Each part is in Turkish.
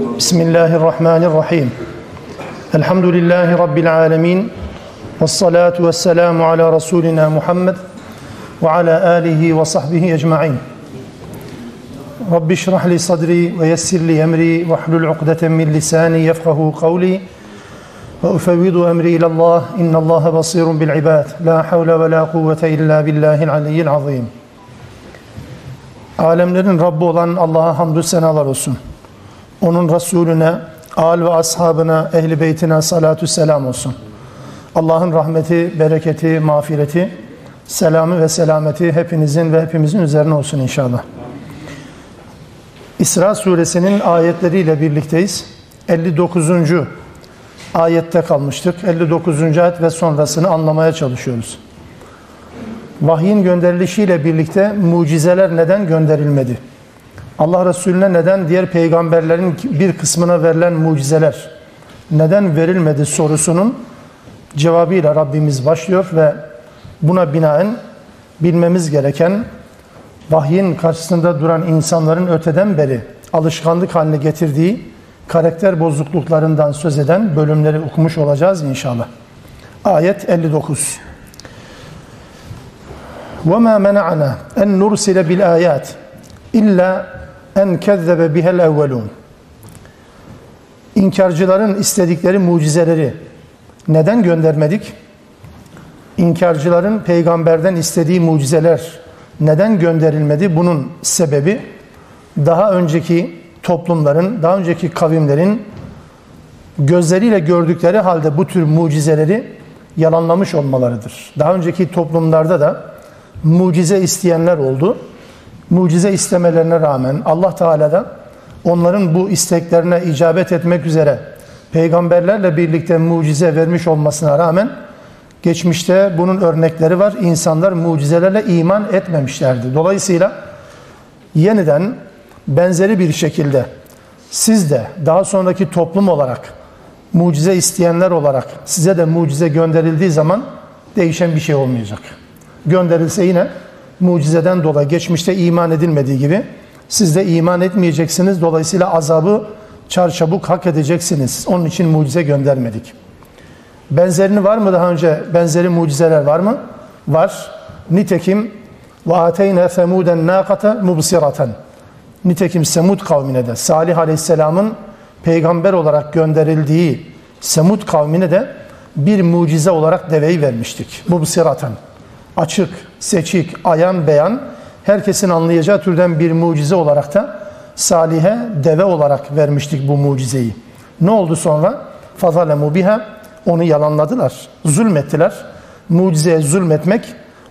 بسم الله الرحمن الرحيم. الحمد لله رب العالمين والصلاة والسلام على رسولنا محمد وعلى آله وصحبه أجمعين. رب اشرح لي صدري ويسر لي أمري واحلل عقدة من لساني يفقه قولي. وأفوض أمري إلى الله إن الله بصير بالعباد. لا حول ولا قوة إلا بالله العلي العظيم. Alemlerin Rabbi olan Allah'a hamdü senalar olsun. Onun Resulüne, al ve ashabına, ehli beytine salatü selam olsun. Allah'ın rahmeti, bereketi, mağfireti, selamı ve selameti hepinizin ve hepimizin üzerine olsun inşallah. İsra suresinin ayetleriyle birlikteyiz. 59. ayette kalmıştık. 59. ayet ve sonrasını anlamaya çalışıyoruz. Vahyin gönderilişiyle birlikte mucizeler neden gönderilmedi? Allah Resulüne neden diğer peygamberlerin bir kısmına verilen mucizeler neden verilmedi sorusunun cevabıyla Rabbimiz başlıyor ve buna binaen bilmemiz gereken vahyin karşısında duran insanların öteden beri alışkanlık haline getirdiği karakter bozukluklarından söz eden bölümleri okumuş olacağız inşallah. Ayet 59. وَمَا مَنَعَنَا اَنْ نُرْسِلَ بِالْآيَاتِ اِلَّا en kezzebe bihel evvelun. İnkarcıların istedikleri mucizeleri neden göndermedik? İnkarcıların peygamberden istediği mucizeler neden gönderilmedi? Bunun sebebi daha önceki toplumların, daha önceki kavimlerin gözleriyle gördükleri halde bu tür mucizeleri yalanlamış olmalarıdır. Daha önceki toplumlarda da mucize isteyenler oldu. Mucize istemelerine rağmen Allah Teala da onların bu isteklerine icabet etmek üzere peygamberlerle birlikte mucize vermiş olmasına rağmen geçmişte bunun örnekleri var. İnsanlar mucizelerle iman etmemişlerdi. Dolayısıyla yeniden benzeri bir şekilde siz de daha sonraki toplum olarak mucize isteyenler olarak size de mucize gönderildiği zaman değişen bir şey olmayacak. Gönderilse yine mucizeden dolayı geçmişte iman edilmediği gibi siz de iman etmeyeceksiniz. Dolayısıyla azabı çarçabuk hak edeceksiniz. Onun için mucize göndermedik. Benzerini var mı daha önce? Benzeri mucizeler var mı? Var. Nitekim ve ateyne semuden naqata mubsiratan. Nitekim Semud kavmine de Salih Aleyhisselam'ın peygamber olarak gönderildiği Semud kavmine de bir mucize olarak deveyi vermiştik. Mubsiratan. Açık, seçik, ayan beyan herkesin anlayacağı türden bir mucize olarak da Salih'e deve olarak vermiştik bu mucizeyi. Ne oldu sonra? Fazalemu biha onu yalanladılar, zulmettiler. Mucizeye zulmetmek,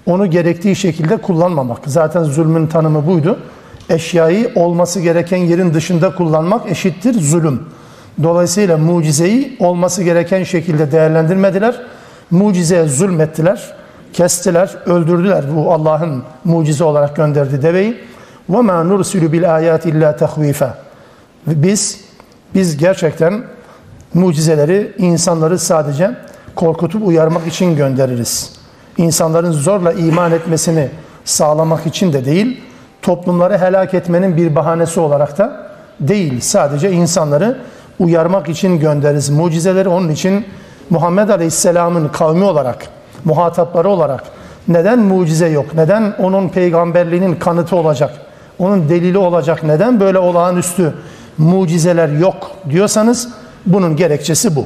onu gerektiği şekilde kullanmamak. Zaten zulmün tanımı buydu. Eşyayı olması gereken yerin dışında kullanmak eşittir zulüm. Dolayısıyla mucizeyi olması gereken şekilde değerlendirmediler. Mucizeye zulmettiler, kestiler, öldürdüler bu Allah'ın mucize olarak gönderdiği deveyi. وَمَا نُرْسِلُ بِالْآيَاتِ اِلَّا تَخْو۪يفًا Biz, biz gerçekten mucizeleri insanları sadece korkutup uyarmak için göndeririz. İnsanların zorla iman etmesini sağlamak için de değil, toplumları helak etmenin bir bahanesi olarak da değil. Sadece insanları uyarmak için göndeririz. Mucizeleri onun için Muhammed Aleyhisselam'ın kavmi olarak, muhatapları olarak neden mucize yok? Neden onun peygamberliğinin kanıtı olacak? Onun delili olacak? Neden böyle olağanüstü mucizeler yok diyorsanız bunun gerekçesi bu.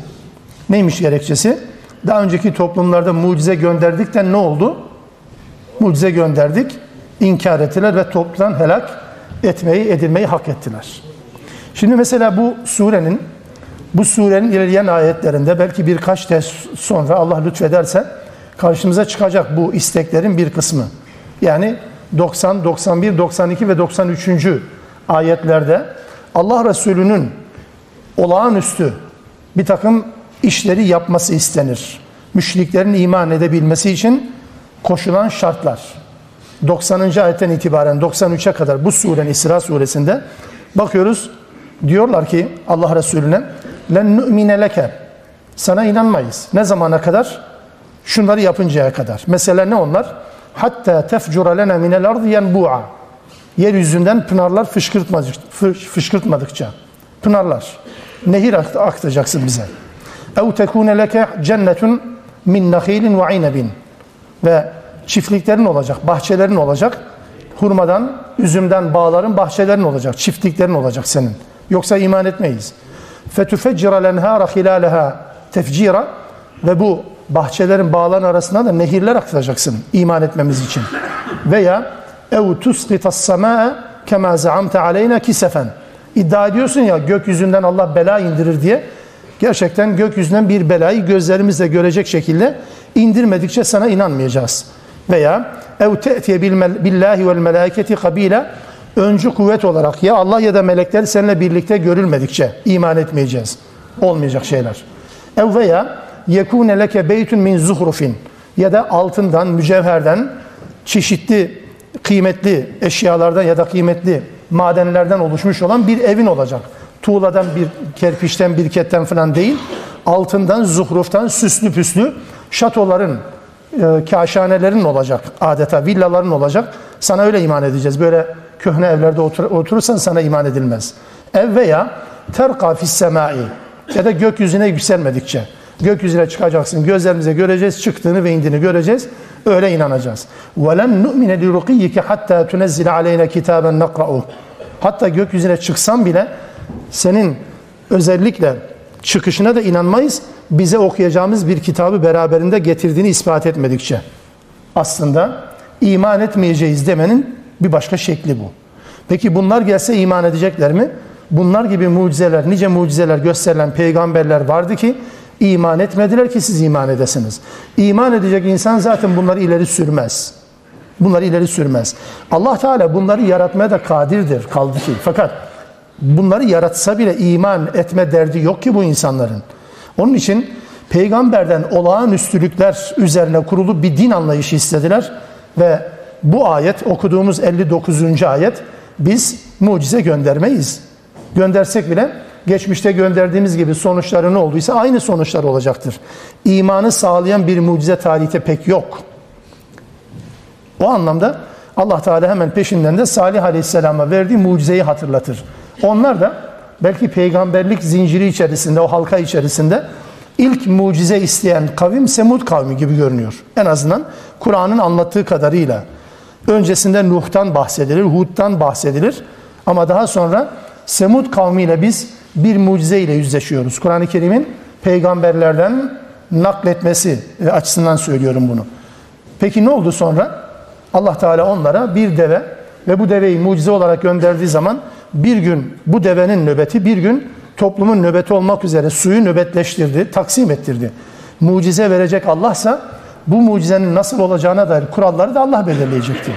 Neymiş gerekçesi? Daha önceki toplumlarda mucize gönderdikten ne oldu? Mucize gönderdik, inkar ettiler ve toptan helak etmeyi, edilmeyi hak ettiler. Şimdi mesela bu surenin bu surenin ilerleyen ayetlerinde belki birkaç ders sonra Allah lütfederse karşımıza çıkacak bu isteklerin bir kısmı. Yani 90, 91, 92 ve 93. ayetlerde Allah Resulü'nün olağanüstü bir takım işleri yapması istenir. Müşriklerin iman edebilmesi için koşulan şartlar. 90. ayetten itibaren 93'e kadar bu surenin İsra suresinde bakıyoruz. Diyorlar ki Allah Resulüne len nu'mine leke sana inanmayız. Ne zamana kadar? Şunları yapıncaya kadar. Mesela ne onlar? Hatta tefcura lene minel ardı yenbu'a. Yeryüzünden pınarlar fışkırtmadıkça. Pınarlar. Nehir aktacaksın bize. Ev tekune leke cennetun min nahilin ve inebin. Ve çiftliklerin olacak, bahçelerin olacak. Hurmadan, üzümden, bağların, bahçelerin olacak. Çiftliklerin olacak senin. Yoksa iman etmeyiz. Fetufeccira lenhâra hilâleha tefcira. Ve bu bahçelerin bağların arasına da nehirler aktacaksın iman etmemiz için. Veya ev tusqitas samaa kema zaamte aleyna kisefen. İddia ediyorsun ya gökyüzünden Allah bela indirir diye. Gerçekten gökyüzünden bir belayı gözlerimizle görecek şekilde indirmedikçe sana inanmayacağız. Veya ev te'tiye billahi vel melâiketi kabile öncü kuvvet olarak ya Allah ya da melekler seninle birlikte görülmedikçe iman etmeyeceğiz. Olmayacak şeyler. Ev veya yekûne leke beytun min zuhrufin ya da altından, mücevherden çeşitli kıymetli eşyalardan ya da kıymetli madenlerden oluşmuş olan bir evin olacak. Tuğladan bir kerpiçten, birketten falan değil. Altından, zuhruftan, süslü püslü şatoların, e, kaşanelerin olacak adeta, villaların olacak. Sana öyle iman edeceğiz. Böyle köhne evlerde otur, oturursan sana iman edilmez. Ev veya terka fis semai ya da gökyüzüne yükselmedikçe. Gökyüzüne çıkacaksın, gözlerimize göreceğiz, çıktığını ve indiğini göreceğiz. Öyle inanacağız. وَلَنْ نُؤْمِنَ لِرُقِيِّكَ حَتَّى تُنَزِّلَ عَلَيْنَا كِتَابًا نَقْرَأُهُ Hatta gökyüzüne çıksan bile senin özellikle çıkışına da inanmayız. Bize okuyacağımız bir kitabı beraberinde getirdiğini ispat etmedikçe. Aslında iman etmeyeceğiz demenin bir başka şekli bu. Peki bunlar gelse iman edecekler mi? Bunlar gibi mucizeler, nice mucizeler gösterilen peygamberler vardı ki iman etmediler ki siz iman edesiniz. İman edecek insan zaten bunları ileri sürmez. Bunları ileri sürmez. Allah Teala bunları yaratmaya da kadirdir kaldı ki. Fakat bunları yaratsa bile iman etme derdi yok ki bu insanların. Onun için peygamberden olağanüstülükler üzerine kurulu bir din anlayışı istediler ve bu ayet okuduğumuz 59. ayet biz mucize göndermeyiz. Göndersek bile geçmişte gönderdiğimiz gibi sonuçları ne olduysa aynı sonuçlar olacaktır. İmanı sağlayan bir mucize tarihte pek yok. O anlamda Allah Teala hemen peşinden de Salih Aleyhisselam'a verdiği mucizeyi hatırlatır. Onlar da belki peygamberlik zinciri içerisinde, o halka içerisinde ilk mucize isteyen kavim Semud kavmi gibi görünüyor. En azından Kur'an'ın anlattığı kadarıyla. Öncesinde Nuh'tan bahsedilir, Hud'dan bahsedilir. Ama daha sonra Semud kavmiyle biz bir mucize ile yüzleşiyoruz. Kur'an-ı Kerim'in peygamberlerden nakletmesi açısından söylüyorum bunu. Peki ne oldu sonra? Allah Teala onlara bir deve ve bu deveyi mucize olarak gönderdiği zaman bir gün bu devenin nöbeti bir gün toplumun nöbeti olmak üzere suyu nöbetleştirdi, taksim ettirdi. Mucize verecek Allah'sa bu mucizenin nasıl olacağına dair kuralları da Allah belirleyecekti.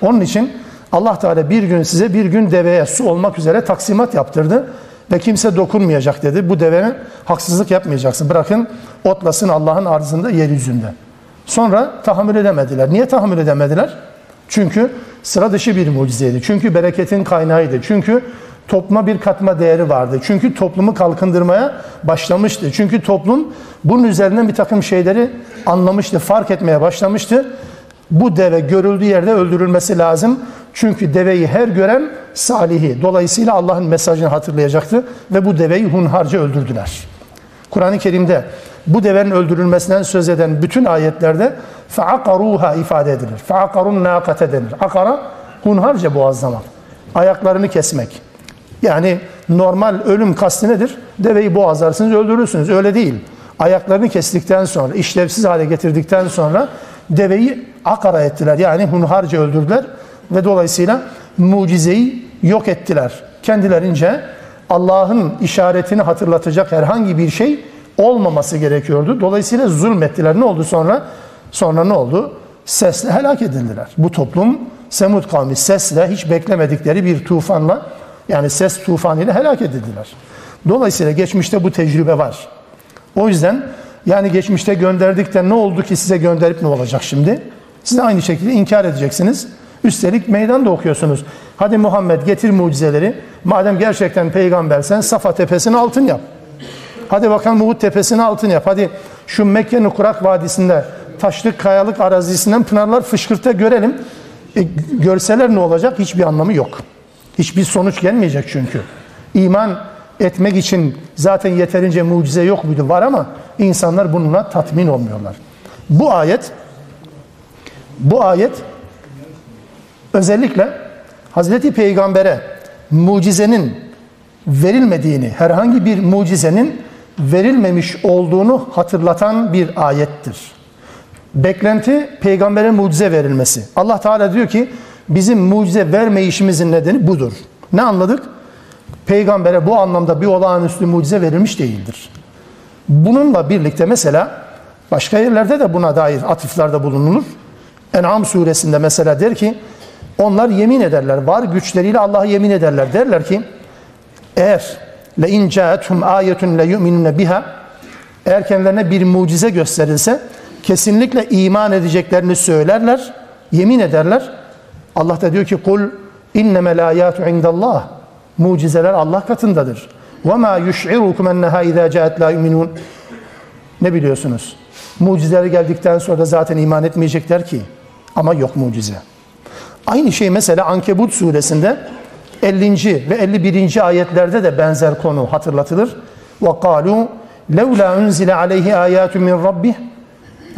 Onun için Allah Teala bir gün size bir gün deveye su olmak üzere taksimat yaptırdı ve kimse dokunmayacak dedi. Bu devene haksızlık yapmayacaksın. Bırakın otlasın Allah'ın arzında yeryüzünde. Sonra tahammül edemediler. Niye tahammül edemediler? Çünkü sıra dışı bir mucizeydi. Çünkü bereketin kaynağıydı. Çünkü topluma bir katma değeri vardı. Çünkü toplumu kalkındırmaya başlamıştı. Çünkü toplum bunun üzerinden bir takım şeyleri anlamıştı, fark etmeye başlamıştı. Bu deve görüldüğü yerde öldürülmesi lazım. Çünkü deveyi her gören salihi. Dolayısıyla Allah'ın mesajını hatırlayacaktı ve bu deveyi hunharca öldürdüler. Kur'an-ı Kerim'de bu devenin öldürülmesinden söz eden bütün ayetlerde fe'akaruha ifade edilir. Fe'akarun nakate denir. Akara hunharca boğazlamak. Ayaklarını kesmek. Yani normal ölüm kastı nedir? Deveyi boğazlarsınız, öldürürsünüz. Öyle değil. Ayaklarını kestikten sonra, işlevsiz hale getirdikten sonra deveyi akara ettiler. Yani hunharca öldürdüler ve dolayısıyla mucizeyi yok ettiler. Kendilerince Allah'ın işaretini hatırlatacak herhangi bir şey olmaması gerekiyordu. Dolayısıyla zulmettiler. Ne oldu sonra? Sonra ne oldu? Sesle helak edildiler. Bu toplum Semud kavmi sesle hiç beklemedikleri bir tufanla yani ses tufanıyla helak edildiler. Dolayısıyla geçmişte bu tecrübe var. O yüzden yani geçmişte gönderdik de ne oldu ki size gönderip ne olacak şimdi? Siz de aynı şekilde inkar edeceksiniz. Üstelik meydan da okuyorsunuz. Hadi Muhammed getir mucizeleri. Madem gerçekten peygambersen Safa tepesini altın yap. Hadi bakalım Uhud tepesini altın yap. Hadi şu Mekke'nin kurak vadisinde taşlık kayalık arazisinden pınarlar fışkırta görelim. E, görseler ne olacak? Hiçbir anlamı yok. Hiçbir sonuç gelmeyecek çünkü. İman etmek için zaten yeterince mucize yok muydu? Var ama insanlar bununla tatmin olmuyorlar. Bu ayet bu ayet özellikle Hazreti Peygamber'e mucizenin verilmediğini, herhangi bir mucizenin verilmemiş olduğunu hatırlatan bir ayettir. Beklenti peygambere mucize verilmesi. Allah Teala diyor ki bizim mucize vermeyişimizin nedeni budur. Ne anladık? Peygambere bu anlamda bir olağanüstü mucize verilmiş değildir. Bununla birlikte mesela başka yerlerde de buna dair atıflarda bulunulur. En'am suresinde mesela der ki onlar yemin ederler. Var güçleriyle Allah'a yemin ederler. Derler ki eğer le in ca'atuhum ayetun le yu'minun biha eğer kendilerine bir mucize gösterilse kesinlikle iman edeceklerini söylerler, yemin ederler. Allah da diyor ki kul inneme ayatu indallah. Mucizeler Allah katındadır. Ve ma yuş'irukum enneha izâ câet la yu'minun. Ne biliyorsunuz? Mucizeler geldikten sonra da zaten iman etmeyecekler ki. Ama yok mucize. Aynı şey mesela Ankebut suresinde 50. ve 51. ayetlerde de benzer konu hatırlatılır. وَقَالُوا لَوْلَا اُنْزِلَ عَلَيْهِ آيَاتٌ مِنْ رَبِّهِ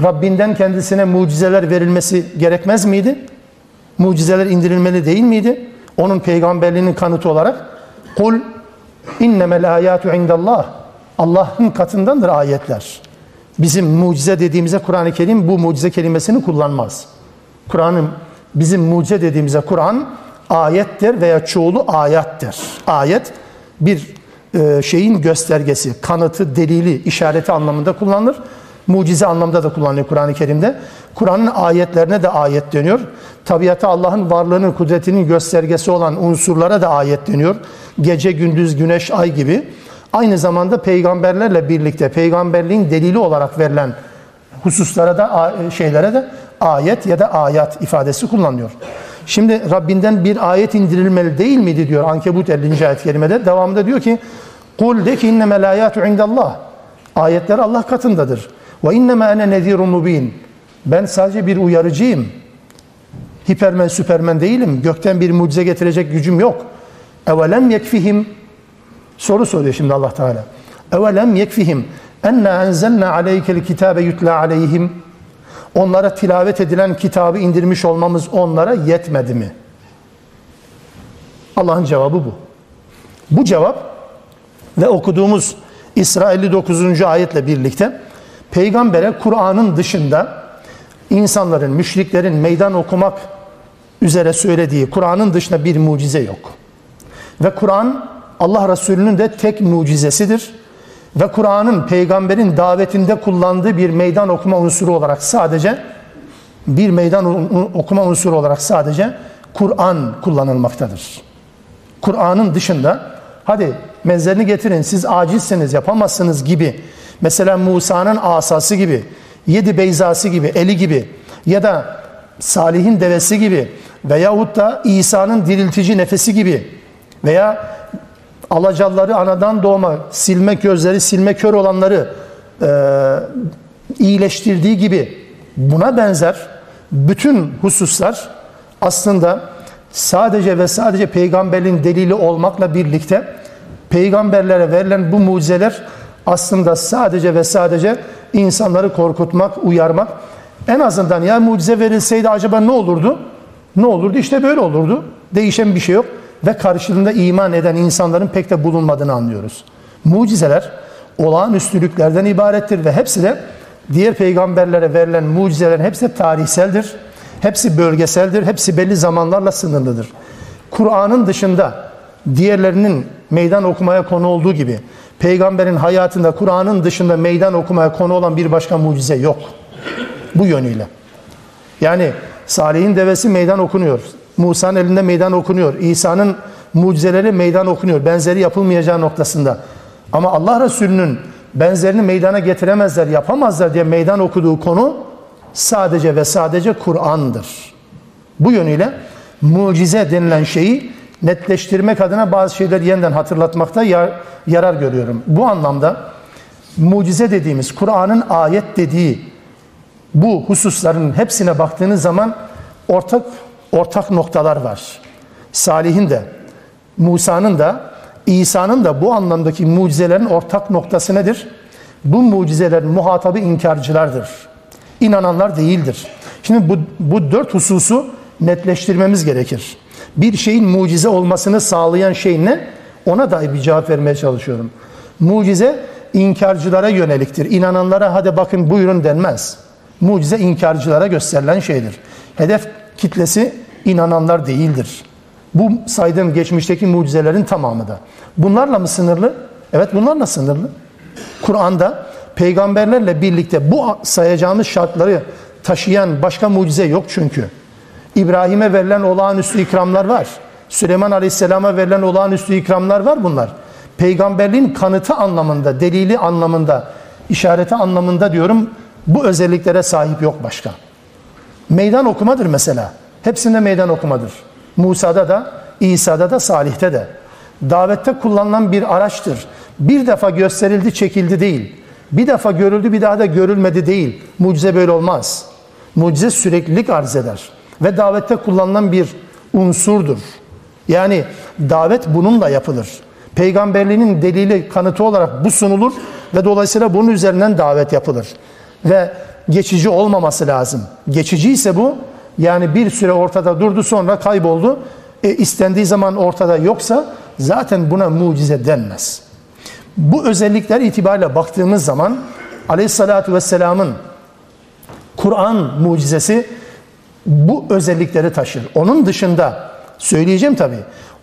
Rabbinden kendisine mucizeler verilmesi gerekmez miydi? Mucizeler indirilmeli değil miydi? Onun peygamberliğinin kanıtı olarak kul innemel ayatu indallah Allah'ın katındandır ayetler. Bizim mucize dediğimize Kur'an-ı Kerim bu mucize kelimesini kullanmaz. Kur'an'ın bizim mucize dediğimize Kur'an ayettir veya çoğulu ayettir. Ayet bir e, şeyin göstergesi, kanıtı, delili, işareti anlamında kullanılır. Mucize anlamda da kullanılıyor Kur'an-ı Kerim'de. Kur'an'ın ayetlerine de ayet deniyor. Tabiata Allah'ın varlığının, kudretinin göstergesi olan unsurlara da ayet deniyor. Gece, gündüz, güneş, ay gibi. Aynı zamanda peygamberlerle birlikte peygamberliğin delili olarak verilen hususlara da şeylere de ayet ya da ayat ifadesi kullanılıyor. Şimdi Rabbinden bir ayet indirilmeli değil miydi diyor Ankebut 50. ayet kerimede. Devamında diyor ki Kul de ki innemel ayatu indallah. Ayetler Allah katındadır. Ve inneme ene nezirun mubin. Ben sadece bir uyarıcıyım. Hipermen süpermen değilim. Gökten bir mucize getirecek gücüm yok. Evelem yekfihim. Soru soruyor şimdi Allah Teala. Evelem yekfihim. Enna enzelna aleykel kitabe yutla aleyhim. Onlara tilavet edilen kitabı indirmiş olmamız onlara yetmedi mi? Allah'ın cevabı bu. Bu cevap ve okuduğumuz İsra 59. ayetle birlikte peygambere Kur'an'ın dışında insanların, müşriklerin meydan okumak üzere söylediği Kur'an'ın dışında bir mucize yok. Ve Kur'an Allah Resulü'nün de tek mucizesidir. Ve Kur'an'ın peygamberin davetinde kullandığı bir meydan okuma unsuru olarak sadece bir meydan okuma unsuru olarak sadece Kur'an kullanılmaktadır. Kur'an'ın dışında hadi menzerini getirin siz acizsiniz yapamazsınız gibi mesela Musa'nın asası gibi yedi beyzası gibi eli gibi ya da Salih'in devesi gibi veyahut da İsa'nın diriltici nefesi gibi veya alacalları anadan doğma silme gözleri silme kör olanları e, iyileştirdiği gibi buna benzer bütün hususlar aslında sadece ve sadece peygamberin delili olmakla birlikte peygamberlere verilen bu mucizeler aslında sadece ve sadece insanları korkutmak, uyarmak. En azından ya mucize verilseydi acaba ne olurdu? Ne olurdu? İşte böyle olurdu. Değişen bir şey yok ve karşılığında iman eden insanların pek de bulunmadığını anlıyoruz. Mucizeler olağanüstülüklerden ibarettir ve hepsi de diğer peygamberlere verilen mucizelerin hepsi tarihseldir. Hepsi bölgeseldir. Hepsi belli zamanlarla sınırlıdır. Kur'an'ın dışında diğerlerinin meydan okumaya konu olduğu gibi peygamberin hayatında Kur'an'ın dışında meydan okumaya konu olan bir başka mucize yok. Bu yönüyle. Yani Salih'in devesi meydan okunuyor. Musa'nın elinde meydan okunuyor. İsa'nın mucizeleri meydan okunuyor. Benzeri yapılmayacağı noktasında. Ama Allah Resulü'nün benzerini meydana getiremezler, yapamazlar diye meydan okuduğu konu sadece ve sadece Kur'an'dır. Bu yönüyle mucize denilen şeyi netleştirmek adına bazı şeyleri yeniden hatırlatmakta yar, yarar görüyorum. Bu anlamda mucize dediğimiz, Kur'an'ın ayet dediği bu hususların hepsine baktığınız zaman ortak ortak noktalar var. Salih'in de, Musa'nın da, İsa'nın da bu anlamdaki mucizelerin ortak noktası nedir? Bu mucizelerin muhatabı inkarcılardır. İnananlar değildir. Şimdi bu, bu dört hususu netleştirmemiz gerekir. Bir şeyin mucize olmasını sağlayan şey ne? Ona dair bir cevap vermeye çalışıyorum. Mucize inkarcılara yöneliktir. İnananlara hadi bakın buyurun denmez. Mucize inkarcılara gösterilen şeydir. Hedef kitlesi inananlar değildir. Bu saydığım geçmişteki mucizelerin tamamı da. Bunlarla mı sınırlı? Evet bunlarla sınırlı. Kur'an'da peygamberlerle birlikte bu sayacağımız şartları taşıyan başka mucize yok çünkü. İbrahim'e verilen olağanüstü ikramlar var. Süleyman Aleyhisselam'a verilen olağanüstü ikramlar var bunlar. Peygamberliğin kanıtı anlamında, delili anlamında, işareti anlamında diyorum bu özelliklere sahip yok başka. Meydan okumadır mesela. Hepsinde meydan okumadır. Musa'da da, İsa'da da, Salih'te de. Davette kullanılan bir araçtır. Bir defa gösterildi, çekildi değil. Bir defa görüldü, bir daha da görülmedi değil. Mucize böyle olmaz. Mucize süreklilik arz eder. Ve davette kullanılan bir unsurdur. Yani davet bununla yapılır. Peygamberliğinin delili, kanıtı olarak bu sunulur ve dolayısıyla bunun üzerinden davet yapılır. Ve geçici olmaması lazım. Geçici ise bu yani bir süre ortada durdu sonra kayboldu. E, istendiği zaman ortada yoksa zaten buna mucize denmez. Bu özellikler itibariyle baktığımız zaman Aleyhisselatü Vesselam'ın Kur'an mucizesi bu özellikleri taşır. Onun dışında söyleyeceğim tabi.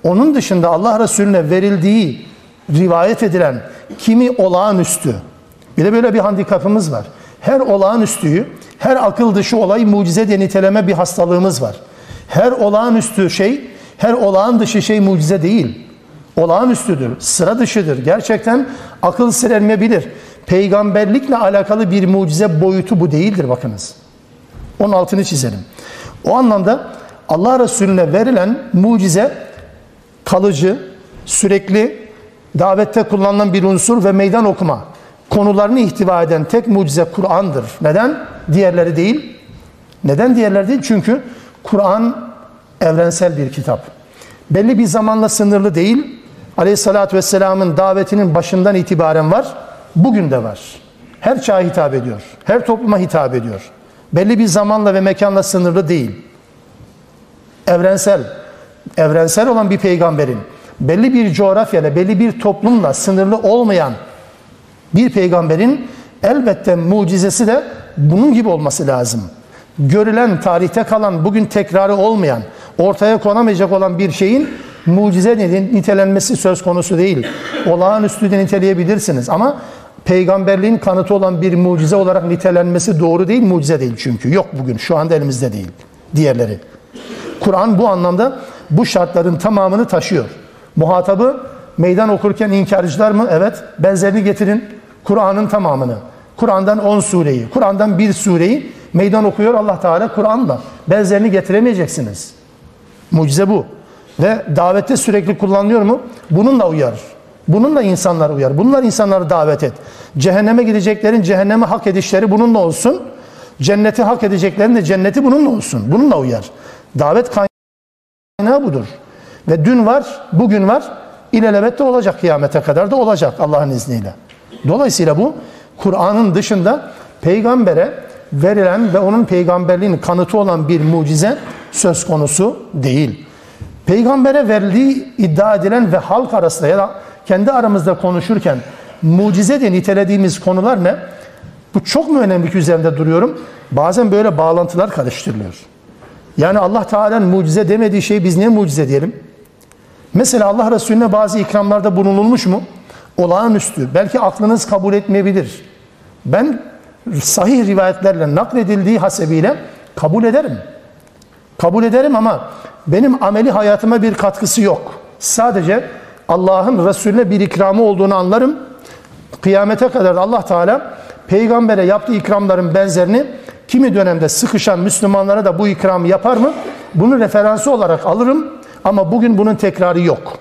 Onun dışında Allah Resulüne verildiği rivayet edilen kimi olağanüstü bir de böyle bir handikapımız var. Her olağanüstüyü, her akıl dışı olay mucize diye niteleme bir hastalığımız var. Her olağanüstü şey, her olağan dışı şey mucize değil. Olağanüstüdür, sıra dışıdır. Gerçekten akıl sır Peygamberlikle alakalı bir mucize boyutu bu değildir bakınız. Onun altını çizelim. O anlamda Allah Resulüne verilen mucize kalıcı, sürekli davette kullanılan bir unsur ve meydan okuma konularını ihtiva eden tek mucize Kur'an'dır. Neden? Diğerleri değil. Neden diğerleri değil? Çünkü Kur'an evrensel bir kitap. Belli bir zamanla sınırlı değil. Aleyhissalatü vesselamın davetinin başından itibaren var. Bugün de var. Her çağa hitap ediyor. Her topluma hitap ediyor. Belli bir zamanla ve mekanla sınırlı değil. Evrensel. Evrensel olan bir peygamberin belli bir coğrafyayla, belli bir toplumla sınırlı olmayan bir peygamberin elbette mucizesi de bunun gibi olması lazım. Görülen, tarihte kalan, bugün tekrarı olmayan, ortaya konamayacak olan bir şeyin mucize nitelenmesi söz konusu değil. Olağanüstü de niteleyebilirsiniz ama peygamberliğin kanıtı olan bir mucize olarak nitelenmesi doğru değil, mucize değil çünkü. Yok bugün, şu anda elimizde değil diğerleri. Kur'an bu anlamda bu şartların tamamını taşıyor. Muhatabı meydan okurken inkarcılar mı? Evet. Benzerini getirin. Kur'an'ın tamamını. Kur'an'dan 10 sureyi, Kur'an'dan bir sureyi meydan okuyor Allah Teala Kur'an'la. Benzerini getiremeyeceksiniz. Mucize bu. Ve davette sürekli kullanılıyor mu? Bununla uyarır. Bununla insanlar uyar. Bunlar insanları davet et. Cehenneme gideceklerin cehenneme hak edişleri bununla olsun. Cenneti hak edeceklerin de cenneti bununla olsun. Bununla uyar. Davet kaynağı budur. Ve dün var, bugün var. İlelebet de olacak kıyamete kadar da olacak Allah'ın izniyle. Dolayısıyla bu Kur'an'ın dışında peygambere verilen ve onun peygamberliğinin kanıtı olan bir mucize söz konusu değil. Peygambere verildiği iddia edilen ve halk arasında ya da kendi aramızda konuşurken mucize de nitelediğimiz konular ne? Bu çok mu önemli ki üzerinde duruyorum? Bazen böyle bağlantılar karıştırılıyor. Yani Allah Teala'nın mucize demediği şeyi biz niye mucize diyelim? Mesela Allah Resulüne bazı ikramlarda bulunulmuş mu? Olağanüstü. Belki aklınız kabul etmeyebilir. Ben sahih rivayetlerle nakledildiği hasebiyle kabul ederim. Kabul ederim ama benim ameli hayatıma bir katkısı yok. Sadece Allah'ın Resulüne bir ikramı olduğunu anlarım. Kıyamete kadar Allah Teala peygambere yaptığı ikramların benzerini kimi dönemde sıkışan Müslümanlara da bu ikramı yapar mı? Bunu referansı olarak alırım ama bugün bunun tekrarı yok.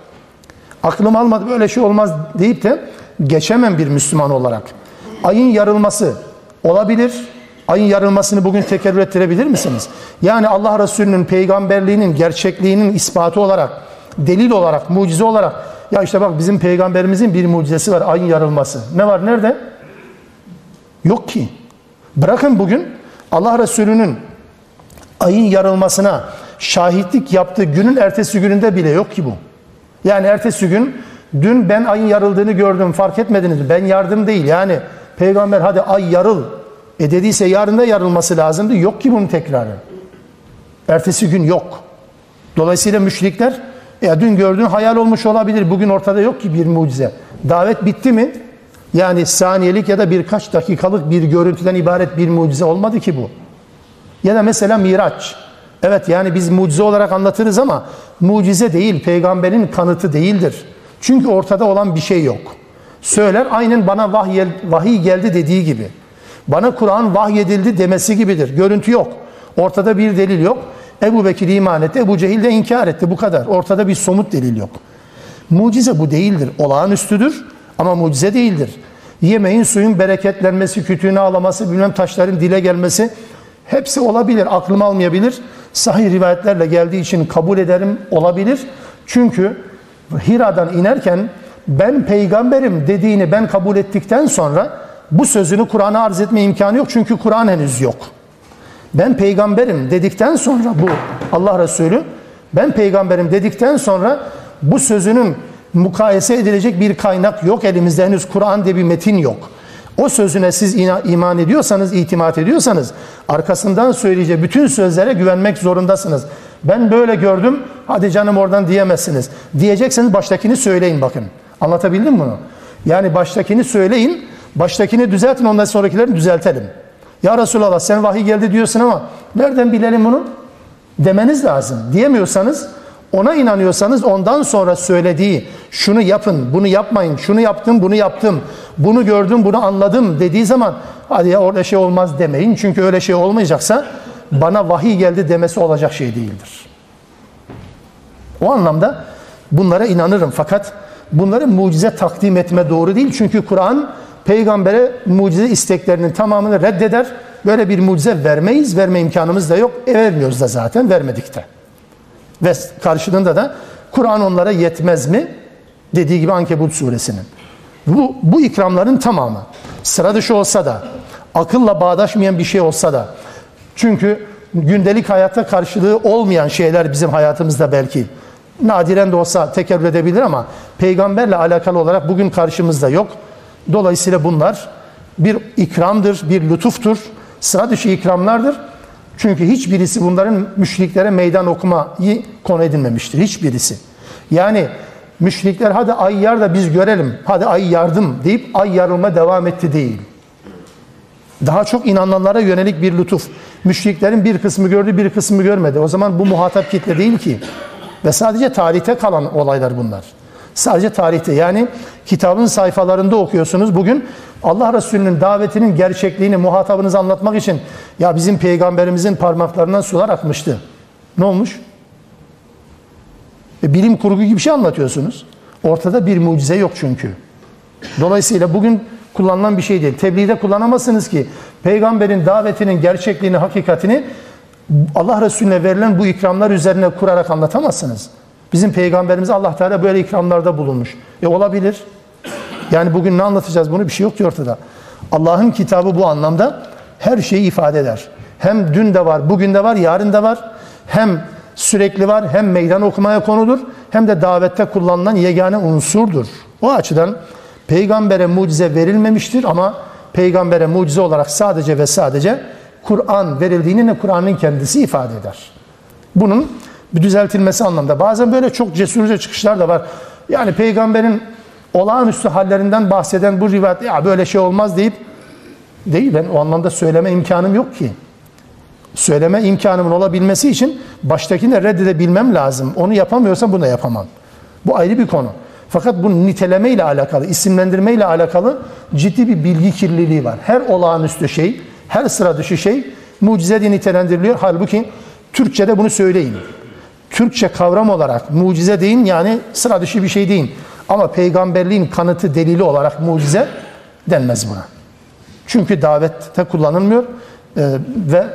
Aklım almadı böyle şey olmaz deyip de geçemem bir Müslüman olarak. Ayın yarılması olabilir. Ayın yarılmasını bugün tekerrür ettirebilir misiniz? Yani Allah Resulü'nün peygamberliğinin gerçekliğinin ispatı olarak, delil olarak, mucize olarak ya işte bak bizim peygamberimizin bir mucizesi var ayın yarılması. Ne var nerede? Yok ki. Bırakın bugün Allah Resulü'nün ayın yarılmasına şahitlik yaptığı günün ertesi gününde bile yok ki bu. Yani ertesi gün dün ben ayın yarıldığını gördüm fark etmediniz mi? Ben yardım değil yani peygamber hadi ay yarıl e dediyse yarın da yarılması lazımdı. Yok ki bunun tekrarı. Ertesi gün yok. Dolayısıyla müşrikler ya dün gördüğün hayal olmuş olabilir. Bugün ortada yok ki bir mucize. Davet bitti mi? Yani saniyelik ya da birkaç dakikalık bir görüntüden ibaret bir mucize olmadı ki bu. Ya da mesela Miraç. Evet yani biz mucize olarak anlatırız ama mucize değil, peygamberin kanıtı değildir. Çünkü ortada olan bir şey yok. Söyler aynen bana vahiy, vahiy geldi dediği gibi. Bana Kur'an vahyedildi demesi gibidir. Görüntü yok. Ortada bir delil yok. Ebu Bekir iman etti, Ebu Cehil de inkar etti. Bu kadar. Ortada bir somut delil yok. Mucize bu değildir. Olağanüstüdür ama mucize değildir. Yemeğin suyun bereketlenmesi, kütüğünü ağlaması, bilmem taşların dile gelmesi hepsi olabilir. Aklım almayabilir. Sahih rivayetlerle geldiği için kabul ederim olabilir. Çünkü Hira'dan inerken ben peygamberim dediğini ben kabul ettikten sonra bu sözünü Kur'an'a arz etme imkanı yok. Çünkü Kur'an henüz yok. Ben peygamberim dedikten sonra bu Allah Resulü ben peygamberim dedikten sonra bu sözünün mukayese edilecek bir kaynak yok elimizde henüz Kur'an diye bir metin yok. O sözüne siz iman ediyorsanız, itimat ediyorsanız arkasından söyleyeceği bütün sözlere güvenmek zorundasınız. Ben böyle gördüm, hadi canım oradan diyemezsiniz. Diyecekseniz baştakini söyleyin bakın. Anlatabildim bunu? Yani baştakini söyleyin, baştakini düzeltin, ondan sonrakilerini düzeltelim. Ya Resulallah sen vahiy geldi diyorsun ama nereden bilelim bunu? Demeniz lazım. Diyemiyorsanız ona inanıyorsanız ondan sonra söylediği şunu yapın, bunu yapmayın, şunu yaptım, bunu yaptım, bunu gördüm, bunu anladım dediği zaman hadi ya orada şey olmaz demeyin. Çünkü öyle şey olmayacaksa bana vahiy geldi demesi olacak şey değildir. O anlamda bunlara inanırım fakat bunları mucize takdim etme doğru değil. Çünkü Kur'an peygambere mucize isteklerinin tamamını reddeder. Böyle bir mucize vermeyiz, verme imkanımız da yok. E vermiyoruz da zaten, vermedik de. Ve karşılığında da Kur'an onlara yetmez mi? Dediği gibi Ankebut suresinin. Bu, bu ikramların tamamı. Sıra dışı olsa da, akılla bağdaşmayan bir şey olsa da. Çünkü gündelik hayatta karşılığı olmayan şeyler bizim hayatımızda belki nadiren de olsa tekerrür edebilir ama peygamberle alakalı olarak bugün karşımızda yok. Dolayısıyla bunlar bir ikramdır, bir lütuftur, sıra dışı ikramlardır. Çünkü hiçbirisi bunların müşriklere meydan okumayı konu edinmemiştir. Hiçbirisi. Yani müşrikler hadi ay yar da biz görelim, hadi ay yardım deyip ay yarılma devam etti değil. Daha çok inananlara yönelik bir lütuf. Müşriklerin bir kısmı gördü, bir kısmı görmedi. O zaman bu muhatap kitle değil ki. Ve sadece tarihte kalan olaylar bunlar. Sadece tarihte yani kitabın sayfalarında okuyorsunuz. Bugün Allah Resulü'nün davetinin gerçekliğini muhatabınıza anlatmak için ya bizim peygamberimizin parmaklarından sular akmıştı. Ne olmuş? E, bilim kurgu gibi bir şey anlatıyorsunuz. Ortada bir mucize yok çünkü. Dolayısıyla bugün kullanılan bir şey değil. Tebliğde kullanamazsınız ki peygamberin davetinin gerçekliğini, hakikatini Allah Resulüne verilen bu ikramlar üzerine kurarak anlatamazsınız. Bizim peygamberimiz Allah Teala böyle ikramlarda bulunmuş. E olabilir. Yani bugün ne anlatacağız bunu bir şey yok ki ortada. Allah'ın kitabı bu anlamda her şeyi ifade eder. Hem dün de var, bugün de var, yarın da var. Hem sürekli var, hem meydan okumaya konudur, hem de davette kullanılan yegane unsurdur. O açıdan peygambere mucize verilmemiştir ama peygambere mucize olarak sadece ve sadece Kur'an verildiğini ne Kur'an'ın kendisi ifade eder. Bunun bir düzeltilmesi anlamda. Bazen böyle çok cesurca çıkışlar da var. Yani peygamberin olağanüstü hallerinden bahseden bu rivayet ya böyle şey olmaz deyip değil ben o anlamda söyleme imkanım yok ki. Söyleme imkanımın olabilmesi için baştakini reddedebilmem lazım. Onu yapamıyorsam bunu da yapamam. Bu ayrı bir konu. Fakat bu niteleme ile alakalı, isimlendirme ile alakalı ciddi bir bilgi kirliliği var. Her olağanüstü şey, her sıra dışı şey mucize diye nitelendiriliyor. Halbuki Türkçe'de bunu söyleyin. Türkçe kavram olarak mucize deyin yani sıra dışı bir şey deyin. Ama peygamberliğin kanıtı delili olarak mucize denmez buna. Çünkü davette kullanılmıyor ee, ve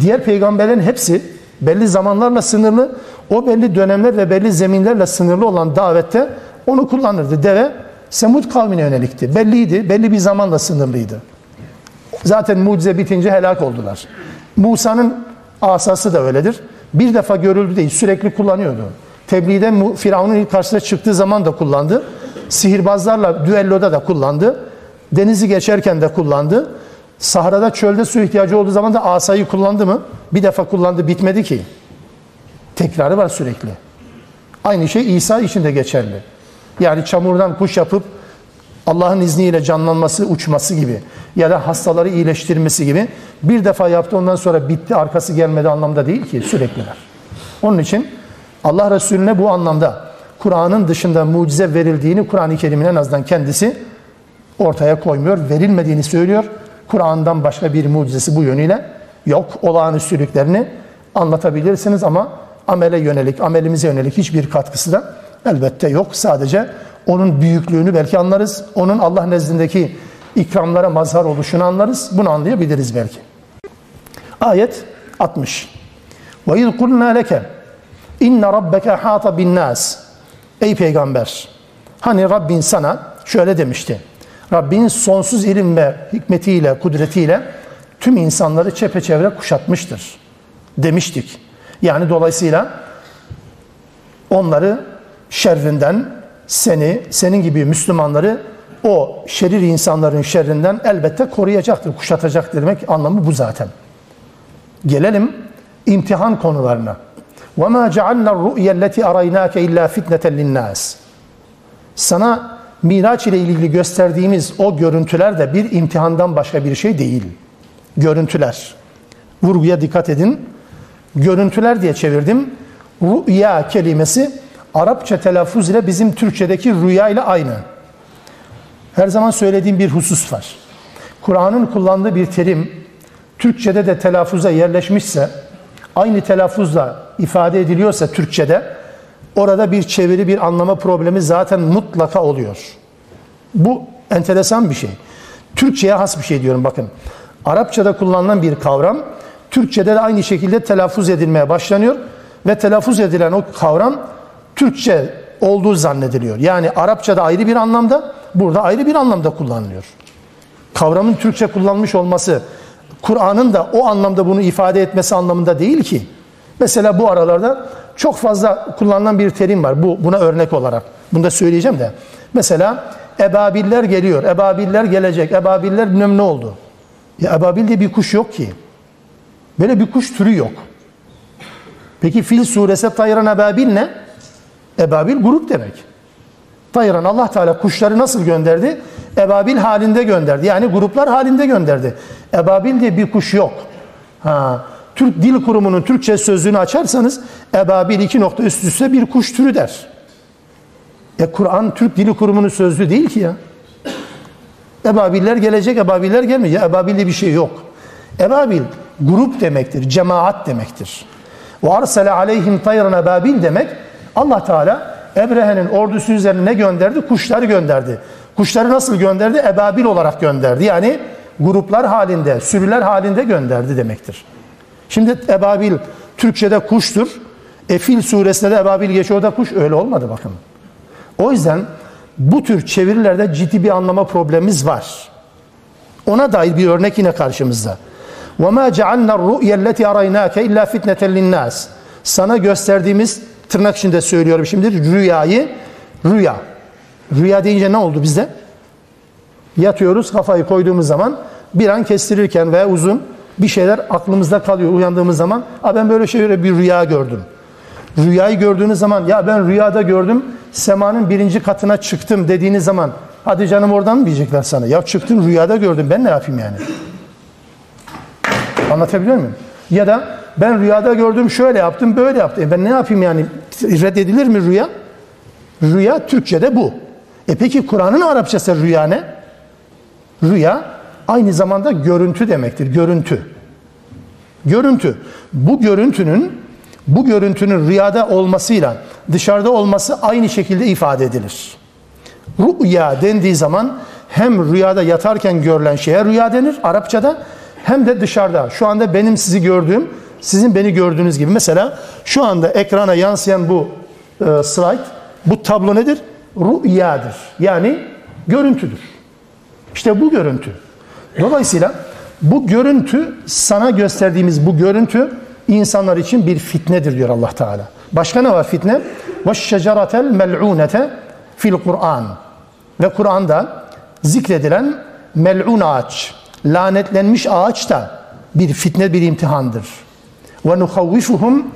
diğer peygamberlerin hepsi belli zamanlarla sınırlı, o belli dönemler ve belli zeminlerle sınırlı olan davette onu kullanırdı. Deve Semud kavmine yönelikti. Belliydi, belli bir zamanla sınırlıydı. Zaten mucize bitince helak oldular. Musa'nın asası da öyledir. Bir defa görüldü değil, sürekli kullanıyordu. Tebliğde Firavun'un karşısına çıktığı zaman da kullandı. Sihirbazlarla düelloda da kullandı. Denizi geçerken de kullandı. Sahrada çölde su ihtiyacı olduğu zaman da asayı kullandı mı? Bir defa kullandı bitmedi ki. Tekrarı var sürekli. Aynı şey İsa için de geçerli. Yani çamurdan kuş yapıp Allah'ın izniyle canlanması, uçması gibi ya da hastaları iyileştirmesi gibi bir defa yaptı ondan sonra bitti arkası gelmedi anlamda değil ki sürekliler. Onun için Allah Resulüne bu anlamda Kur'an'ın dışında mucize verildiğini Kur'an-ı Kerim'in en azından kendisi ortaya koymuyor, verilmediğini söylüyor. Kur'an'dan başka bir mucizesi bu yönüyle yok. Olağanüstülüklerini anlatabilirsiniz ama amele yönelik, amelimize yönelik hiçbir katkısı da elbette yok. Sadece onun büyüklüğünü belki anlarız. Onun Allah nezdindeki ikramlara mazhar oluşunu anlarız. Bunu anlayabiliriz belki. Ayet 60. Ve iz kulna leke inne rabbeke hata bin nas. Ey peygamber. Hani Rabbin sana şöyle demişti. Rabbin sonsuz ilim ve hikmetiyle, kudretiyle tüm insanları çepeçevre kuşatmıştır demiştik. Yani dolayısıyla onları şerrinden, seni, senin gibi Müslümanları o şerir insanların şerrinden elbette koruyacaktır, kuşatacaktır demek anlamı bu zaten. Gelelim imtihan konularına. وَمَا جَعَلْنَا الرُّؤْيَ الَّتِي أَرَيْنَاكَ اِلَّا فِتْنَةً لِلنَّاسِ Sana Miraç ile ilgili gösterdiğimiz o görüntüler de bir imtihandan başka bir şey değil. Görüntüler. Vurguya dikkat edin. Görüntüler diye çevirdim. Rüya kelimesi Arapça telaffuz ile bizim Türkçedeki rüya ile aynı. Her zaman söylediğim bir husus var. Kur'an'ın kullandığı bir terim Türkçede de telaffuza yerleşmişse, aynı telaffuzla ifade ediliyorsa Türkçede, orada bir çeviri, bir anlama problemi zaten mutlaka oluyor. Bu enteresan bir şey. Türkçeye has bir şey diyorum bakın. Arapçada kullanılan bir kavram, Türkçede de aynı şekilde telaffuz edilmeye başlanıyor ve telaffuz edilen o kavram Türkçe olduğu zannediliyor. Yani Arapçada ayrı bir anlamda, burada ayrı bir anlamda kullanılıyor. Kavramın Türkçe kullanmış olması, Kur'an'ın da o anlamda bunu ifade etmesi anlamında değil ki. Mesela bu aralarda çok fazla kullanılan bir terim var. Bu buna örnek olarak. Bunu da söyleyeceğim de. Mesela ebabiller geliyor. Ebabiller gelecek. Ebabiller bilmem ne oldu. Ya ebabil diye bir kuş yok ki. Böyle bir kuş türü yok. Peki Fil suresi tayran ebabil ne? Ebabil grup demek. Tayran Allah Teala kuşları nasıl gönderdi? Ebabil halinde gönderdi. Yani gruplar halinde gönderdi. Ebabil diye bir kuş yok. Ha, Türk Dil Kurumu'nun Türkçe sözlüğünü açarsanız ebabil iki nokta üst üste bir kuş türü der. E Kur'an Türk Dili Kurumu'nun sözlüğü değil ki ya. Ebabiller gelecek, ebabiller gelmeyecek. Ebabil diye bir şey yok. Ebabil grup demektir, cemaat demektir. Ve arsele aleyhim tayran ebabil demek Allah Teala Ebrehe'nin ordusu üzerine ne gönderdi? Kuşları gönderdi. Kuşları nasıl gönderdi? Ebabil olarak gönderdi. Yani gruplar halinde, sürüler halinde gönderdi demektir. Şimdi ebabil Türkçe'de kuştur. E Fil suresinde de ebabil geçiyor da kuş. Öyle olmadı bakın. O yüzden bu tür çevirilerde ciddi bir anlama problemimiz var. Ona dair bir örnek yine karşımızda. وَمَا جَعَلْنَا الرُّؤْيَ الَّتِي اَرَيْنَاكَ اِلَّا فِتْنَةً لِلنَّاسِ Sana gösterdiğimiz, tırnak içinde söylüyorum şimdi, rüyayı, rüya. Rüya deyince ne oldu bizde? Yatıyoruz, kafayı koyduğumuz zaman bir an kestirirken veya uzun bir şeyler aklımızda kalıyor uyandığımız zaman. A ben böyle şöyle bir rüya gördüm. Rüyayı gördüğünüz zaman ya ben rüyada gördüm semanın birinci katına çıktım dediğiniz zaman hadi canım oradan mı diyecekler sana? Ya çıktın rüyada gördüm ben ne yapayım yani? Anlatabiliyor muyum? Ya da ben rüyada gördüm şöyle yaptım böyle yaptım. E ben ne yapayım yani? Reddedilir mi rüya? Rüya Türkçe'de bu. E peki Kur'an'ın Arapçası rüya ne? Rüya aynı zamanda görüntü demektir. Görüntü. Görüntü. Bu görüntünün bu görüntünün rüyada olmasıyla dışarıda olması aynı şekilde ifade edilir. Rüya dendiği zaman hem rüyada yatarken görülen şeye rüya denir Arapçada hem de dışarıda. Şu anda benim sizi gördüğüm, sizin beni gördüğünüz gibi. Mesela şu anda ekrana yansıyan bu e, slide, bu tablo nedir? rüyadır. Yani görüntüdür. İşte bu görüntü. Dolayısıyla bu görüntü sana gösterdiğimiz bu görüntü insanlar için bir fitnedir diyor Allah Teala. Başka ne var fitne? Şeceratel mel'unete fil Kur'an. Ve Kur'an'da zikredilen mel'un ağaç, lanetlenmiş ağaç da bir fitne, bir imtihandır. Ve nuhavvifuhum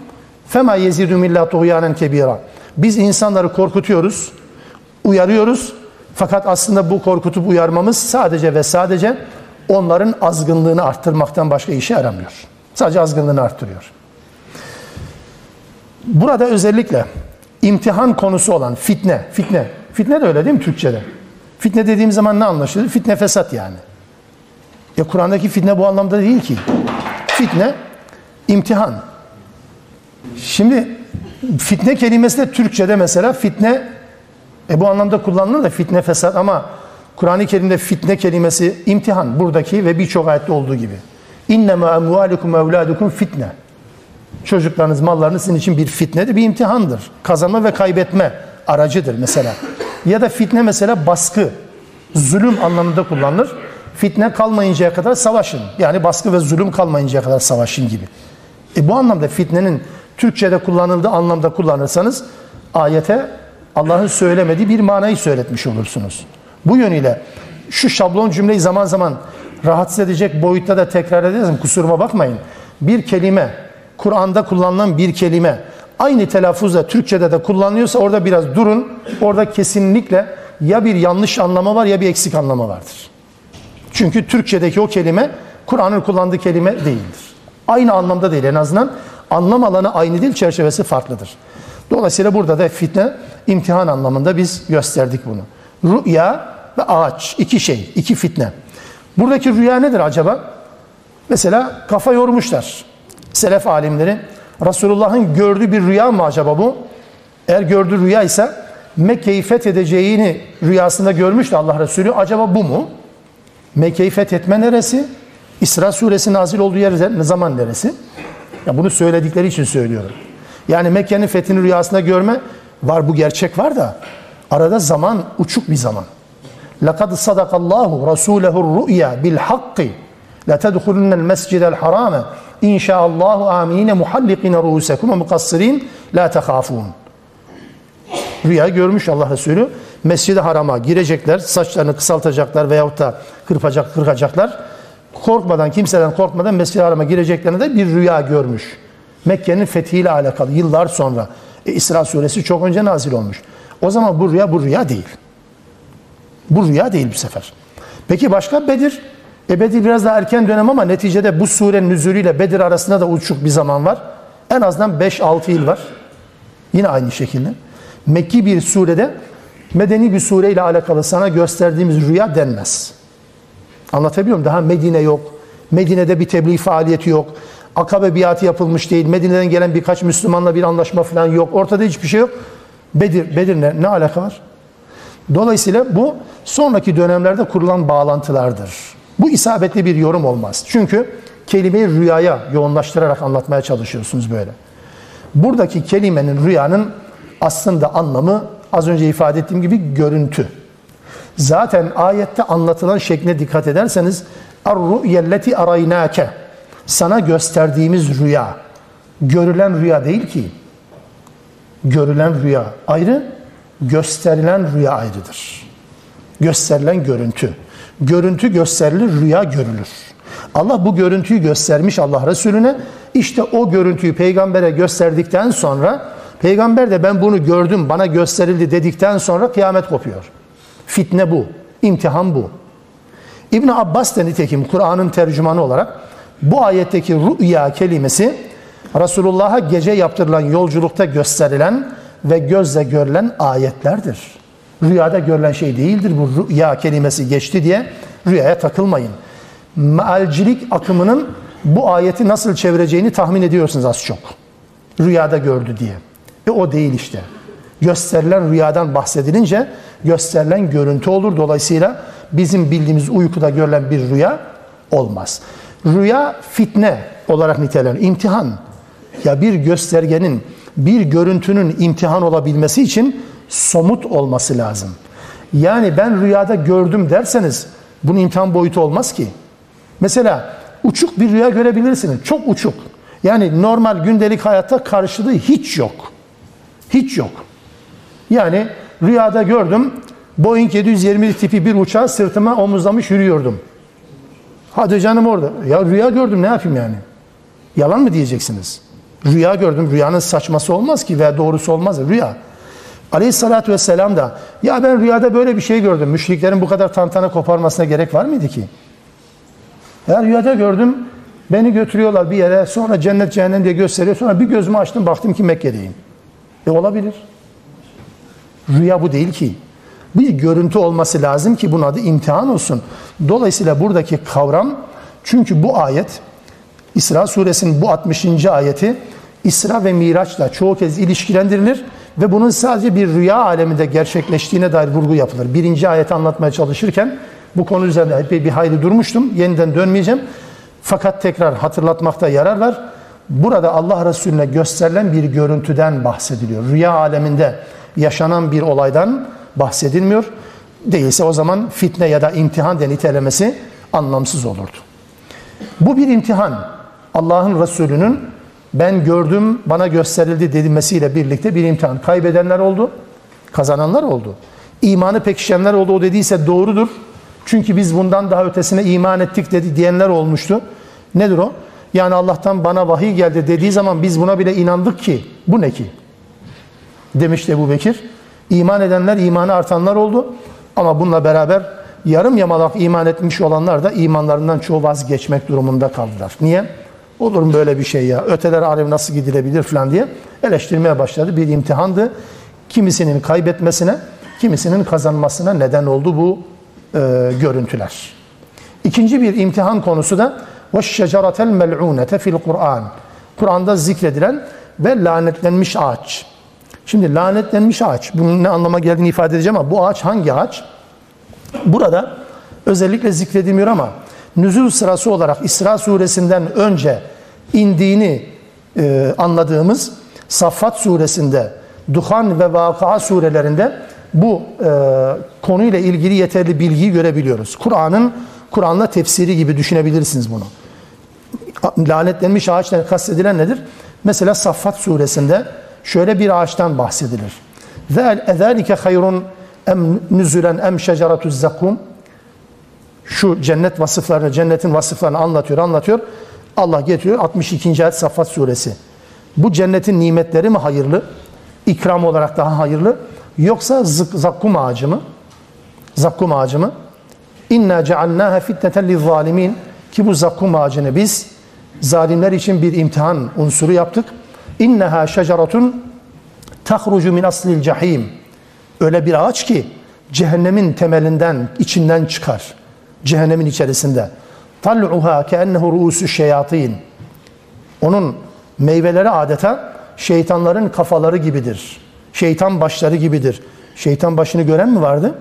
fema yezidu illa tuğyanen kebira. Biz insanları korkutuyoruz, uyarıyoruz. Fakat aslında bu korkutup uyarmamız sadece ve sadece onların azgınlığını arttırmaktan başka işe yaramıyor. Sadece azgınlığını arttırıyor. Burada özellikle imtihan konusu olan fitne, fitne, fitne de öyle değil mi Türkçe'de? Fitne dediğim zaman ne anlaşılır? Fitne fesat yani. Ya Kur'an'daki fitne bu anlamda değil ki. Fitne, imtihan. Şimdi fitne kelimesi de Türkçe'de mesela fitne e bu anlamda kullanılır da fitne fesat ama Kur'an-ı Kerim'de fitne kelimesi imtihan buradaki ve birçok ayette olduğu gibi. İnnemâ emvâlikum evlâdukum fitne. Çocuklarınız, mallarınız sizin için bir fitnedir, bir imtihandır. Kazanma ve kaybetme aracıdır mesela. Ya da fitne mesela baskı, zulüm anlamında kullanılır. Fitne kalmayıncaya kadar savaşın. Yani baskı ve zulüm kalmayıncaya kadar savaşın gibi. E bu anlamda fitnenin Türkçe'de kullanıldığı anlamda kullanırsanız ayete Allah'ın söylemediği bir manayı söyletmiş olursunuz. Bu yönüyle şu şablon cümleyi zaman zaman rahatsız edecek boyutta da tekrar ederiz. Kusuruma bakmayın. Bir kelime, Kur'an'da kullanılan bir kelime aynı telaffuzla Türkçe'de de kullanılıyorsa orada biraz durun. Orada kesinlikle ya bir yanlış anlama var ya bir eksik anlama vardır. Çünkü Türkçedeki o kelime Kur'an'ın kullandığı kelime değildir. Aynı anlamda değil en azından. Anlam alanı aynı değil, çerçevesi farklıdır. Dolayısıyla burada da fitne imtihan anlamında biz gösterdik bunu. Rüya ve ağaç iki şey, iki fitne. Buradaki rüya nedir acaba? Mesela kafa yormuşlar. Selef alimleri Resulullah'ın gördüğü bir rüya mı acaba bu? Eğer gördüğü rüya ise Mekke'yi fethedeceğini rüyasında görmüştü Allah Resulü. Acaba bu mu? Mekke'yi fethetme neresi? İsra suresi nazil olduğu yer ne zaman neresi? Ya bunu söyledikleri için söylüyorum. Yani Mekke'nin fethini rüyasında görme var bu gerçek var da arada zaman uçuk bir zaman. لَقَدْ صَدَقَ اللّٰهُ رَسُولَهُ الرُّؤْيَا بِالْحَقِّ لَتَدْخُلُنَّ الْمَسْجِدَ الْحَرَامَ اِنْ شَاءَ اللّٰهُ آمِينَ مُحَلِّقِينَ رُؤُسَكُمْ وَمُقَصِّرِينَ لَا تَخَافُونَ Rüya görmüş Allah Resulü. Mescid-i Haram'a girecekler, saçlarını kısaltacaklar veyahut da kırpacak, kırkacaklar. Korkmadan, kimseden korkmadan Mescid-i Haram'a gireceklerine de bir rüya görmüş. Mekke'nin fethiyle alakalı yıllar sonra. E, İsra suresi çok önce nazil olmuş. O zaman bu rüya bu rüya değil. Bu rüya değil bu sefer. Peki başka Bedir? E Bedir biraz daha erken dönem ama neticede bu surenin nüzulüyle Bedir arasında da uçuk bir zaman var. En azından 5-6 yıl var. Yine aynı şekilde. Mekki bir surede medeni bir sureyle alakalı sana gösterdiğimiz rüya denmez. Anlatabiliyor muyum? Daha Medine yok. Medine'de bir tebliğ faaliyeti yok. Akabe biatı yapılmış değil. Medine'den gelen birkaç Müslümanla bir anlaşma falan yok. Ortada hiçbir şey yok. Bedir, Bedir ne, ne alaka var? Dolayısıyla bu sonraki dönemlerde kurulan bağlantılardır. Bu isabetli bir yorum olmaz. Çünkü kelimeyi rüyaya yoğunlaştırarak anlatmaya çalışıyorsunuz böyle. Buradaki kelimenin rüyanın aslında anlamı az önce ifade ettiğim gibi görüntü. Zaten ayette anlatılan şekline dikkat ederseniz Er-rü'yelleti araynâke Sana gösterdiğimiz rüya görülen rüya değil ki. Görülen rüya ayrı, gösterilen rüya ayrıdır. Gösterilen görüntü. Görüntü gösterilir, rüya görülür. Allah bu görüntüyü göstermiş Allah Resulüne. İşte o görüntüyü peygambere gösterdikten sonra peygamber de ben bunu gördüm, bana gösterildi dedikten sonra kıyamet kopuyor. Fitne bu, imtihan bu. İbn Abbas da nitekim Kur'an'ın tercümanı olarak bu ayetteki rüya kelimesi Resulullah'a gece yaptırılan yolculukta gösterilen ve gözle görülen ayetlerdir. Rüyada görülen şey değildir bu rüya kelimesi geçti diye rüyaya takılmayın. Mealcilik akımının bu ayeti nasıl çevireceğini tahmin ediyorsunuz az çok. Rüyada gördü diye. E o değil işte. Gösterilen rüyadan bahsedilince gösterilen görüntü olur. Dolayısıyla bizim bildiğimiz uykuda görülen bir rüya olmaz. Rüya fitne olarak niteleniyor. İmtihan. Ya bir göstergenin, bir görüntünün imtihan olabilmesi için somut olması lazım. Yani ben rüyada gördüm derseniz bunun imtihan boyutu olmaz ki. Mesela uçuk bir rüya görebilirsiniz. Çok uçuk. Yani normal gündelik hayatta karşılığı hiç yok. Hiç yok. Yani rüyada gördüm Boeing 720 tipi bir uçağı sırtıma omuzlamış yürüyordum. Hadi canım orada. Ya rüya gördüm ne yapayım yani? Yalan mı diyeceksiniz? Rüya gördüm. Rüyanın saçması olmaz ki veya doğrusu olmaz. Rüya. Aleyhissalatü vesselam da ya ben rüyada böyle bir şey gördüm. Müşriklerin bu kadar tantana koparmasına gerek var mıydı ki? Ya rüyada gördüm. Beni götürüyorlar bir yere. Sonra cennet cehennem diye gösteriyor. Sonra bir gözümü açtım baktım ki Mekke'deyim. E olabilir. Rüya bu değil ki. Bir görüntü olması lazım ki bunun adı imtihan olsun. Dolayısıyla buradaki kavram çünkü bu ayet İsra suresinin bu 60. ayeti İsra ve Miraç'la çoğu kez ilişkilendirilir ve bunun sadece bir rüya aleminde gerçekleştiğine dair vurgu yapılır. Birinci ayeti anlatmaya çalışırken bu konu üzerinde epey bir hayli durmuştum. Yeniden dönmeyeceğim. Fakat tekrar hatırlatmakta yarar var. Burada Allah Resulüne gösterilen bir görüntüden bahsediliyor. Rüya aleminde yaşanan bir olaydan bahsedilmiyor. Değilse o zaman fitne ya da imtihan de nitelemesi anlamsız olurdu. Bu bir imtihan. Allah'ın Resulü'nün ben gördüm, bana gösterildi dedilmesiyle birlikte bir imtihan. Kaybedenler oldu, kazananlar oldu. İmanı pekişenler oldu, o dediyse doğrudur. Çünkü biz bundan daha ötesine iman ettik dedi diyenler olmuştu. Nedir o? Yani Allah'tan bana vahiy geldi dediği zaman biz buna bile inandık ki bu ne ki? Demişti Ebu Bekir. İman edenler imanı artanlar oldu. Ama bununla beraber yarım yamalak iman etmiş olanlar da imanlarından çoğu vazgeçmek durumunda kaldılar. Niye? Olur mu böyle bir şey ya? Öteler alem nasıl gidilebilir falan diye eleştirmeye başladı. Bir imtihandı. Kimisinin kaybetmesine, kimisinin kazanmasına neden oldu bu e, görüntüler. İkinci bir imtihan konusu da وَالشَّجَرَةَ الْمَلْعُونَةَ fil Kur'an. Kur'an'da zikredilen ve lanetlenmiş ağaç. Şimdi lanetlenmiş ağaç, bunun ne anlama geldiğini ifade edeceğim ama bu ağaç hangi ağaç? Burada özellikle zikredilmiyor ama nüzul sırası olarak İsra suresinden önce indiğini e, anladığımız Saffat suresinde, Duhan ve Vakıa surelerinde bu e, konuyla ilgili yeterli bilgiyi görebiliyoruz. Kur'an'ın Kur'an'la tefsiri gibi düşünebilirsiniz bunu. Lanetlenmiş ağaçtan kastedilen nedir? Mesela Saffat suresinde şöyle bir ağaçtan bahsedilir. ذَٰلِكَ hayrun em nüzülen em şeceratuz zakum şu cennet vasıflarını, cennetin vasıflarını anlatıyor, anlatıyor. Allah getiriyor 62. ayet Saffat suresi. Bu cennetin nimetleri mi hayırlı? İkram olarak daha hayırlı? Yoksa zakkum ağacı mı? Zakkum ağacı mı? İnna cealnâhe fitneten lizzalimin ki bu zakkum ağacını biz zalimler için bir imtihan unsuru yaptık. İnneha şeceratun tahrucu min aslil cahim. Öyle bir ağaç ki cehennemin temelinden, içinden çıkar. Cehennemin içerisinde. Tal'uha keennehu ruusu şeyatin. Onun meyveleri adeta şeytanların kafaları gibidir. Şeytan başları gibidir. Şeytan başını gören mi vardı?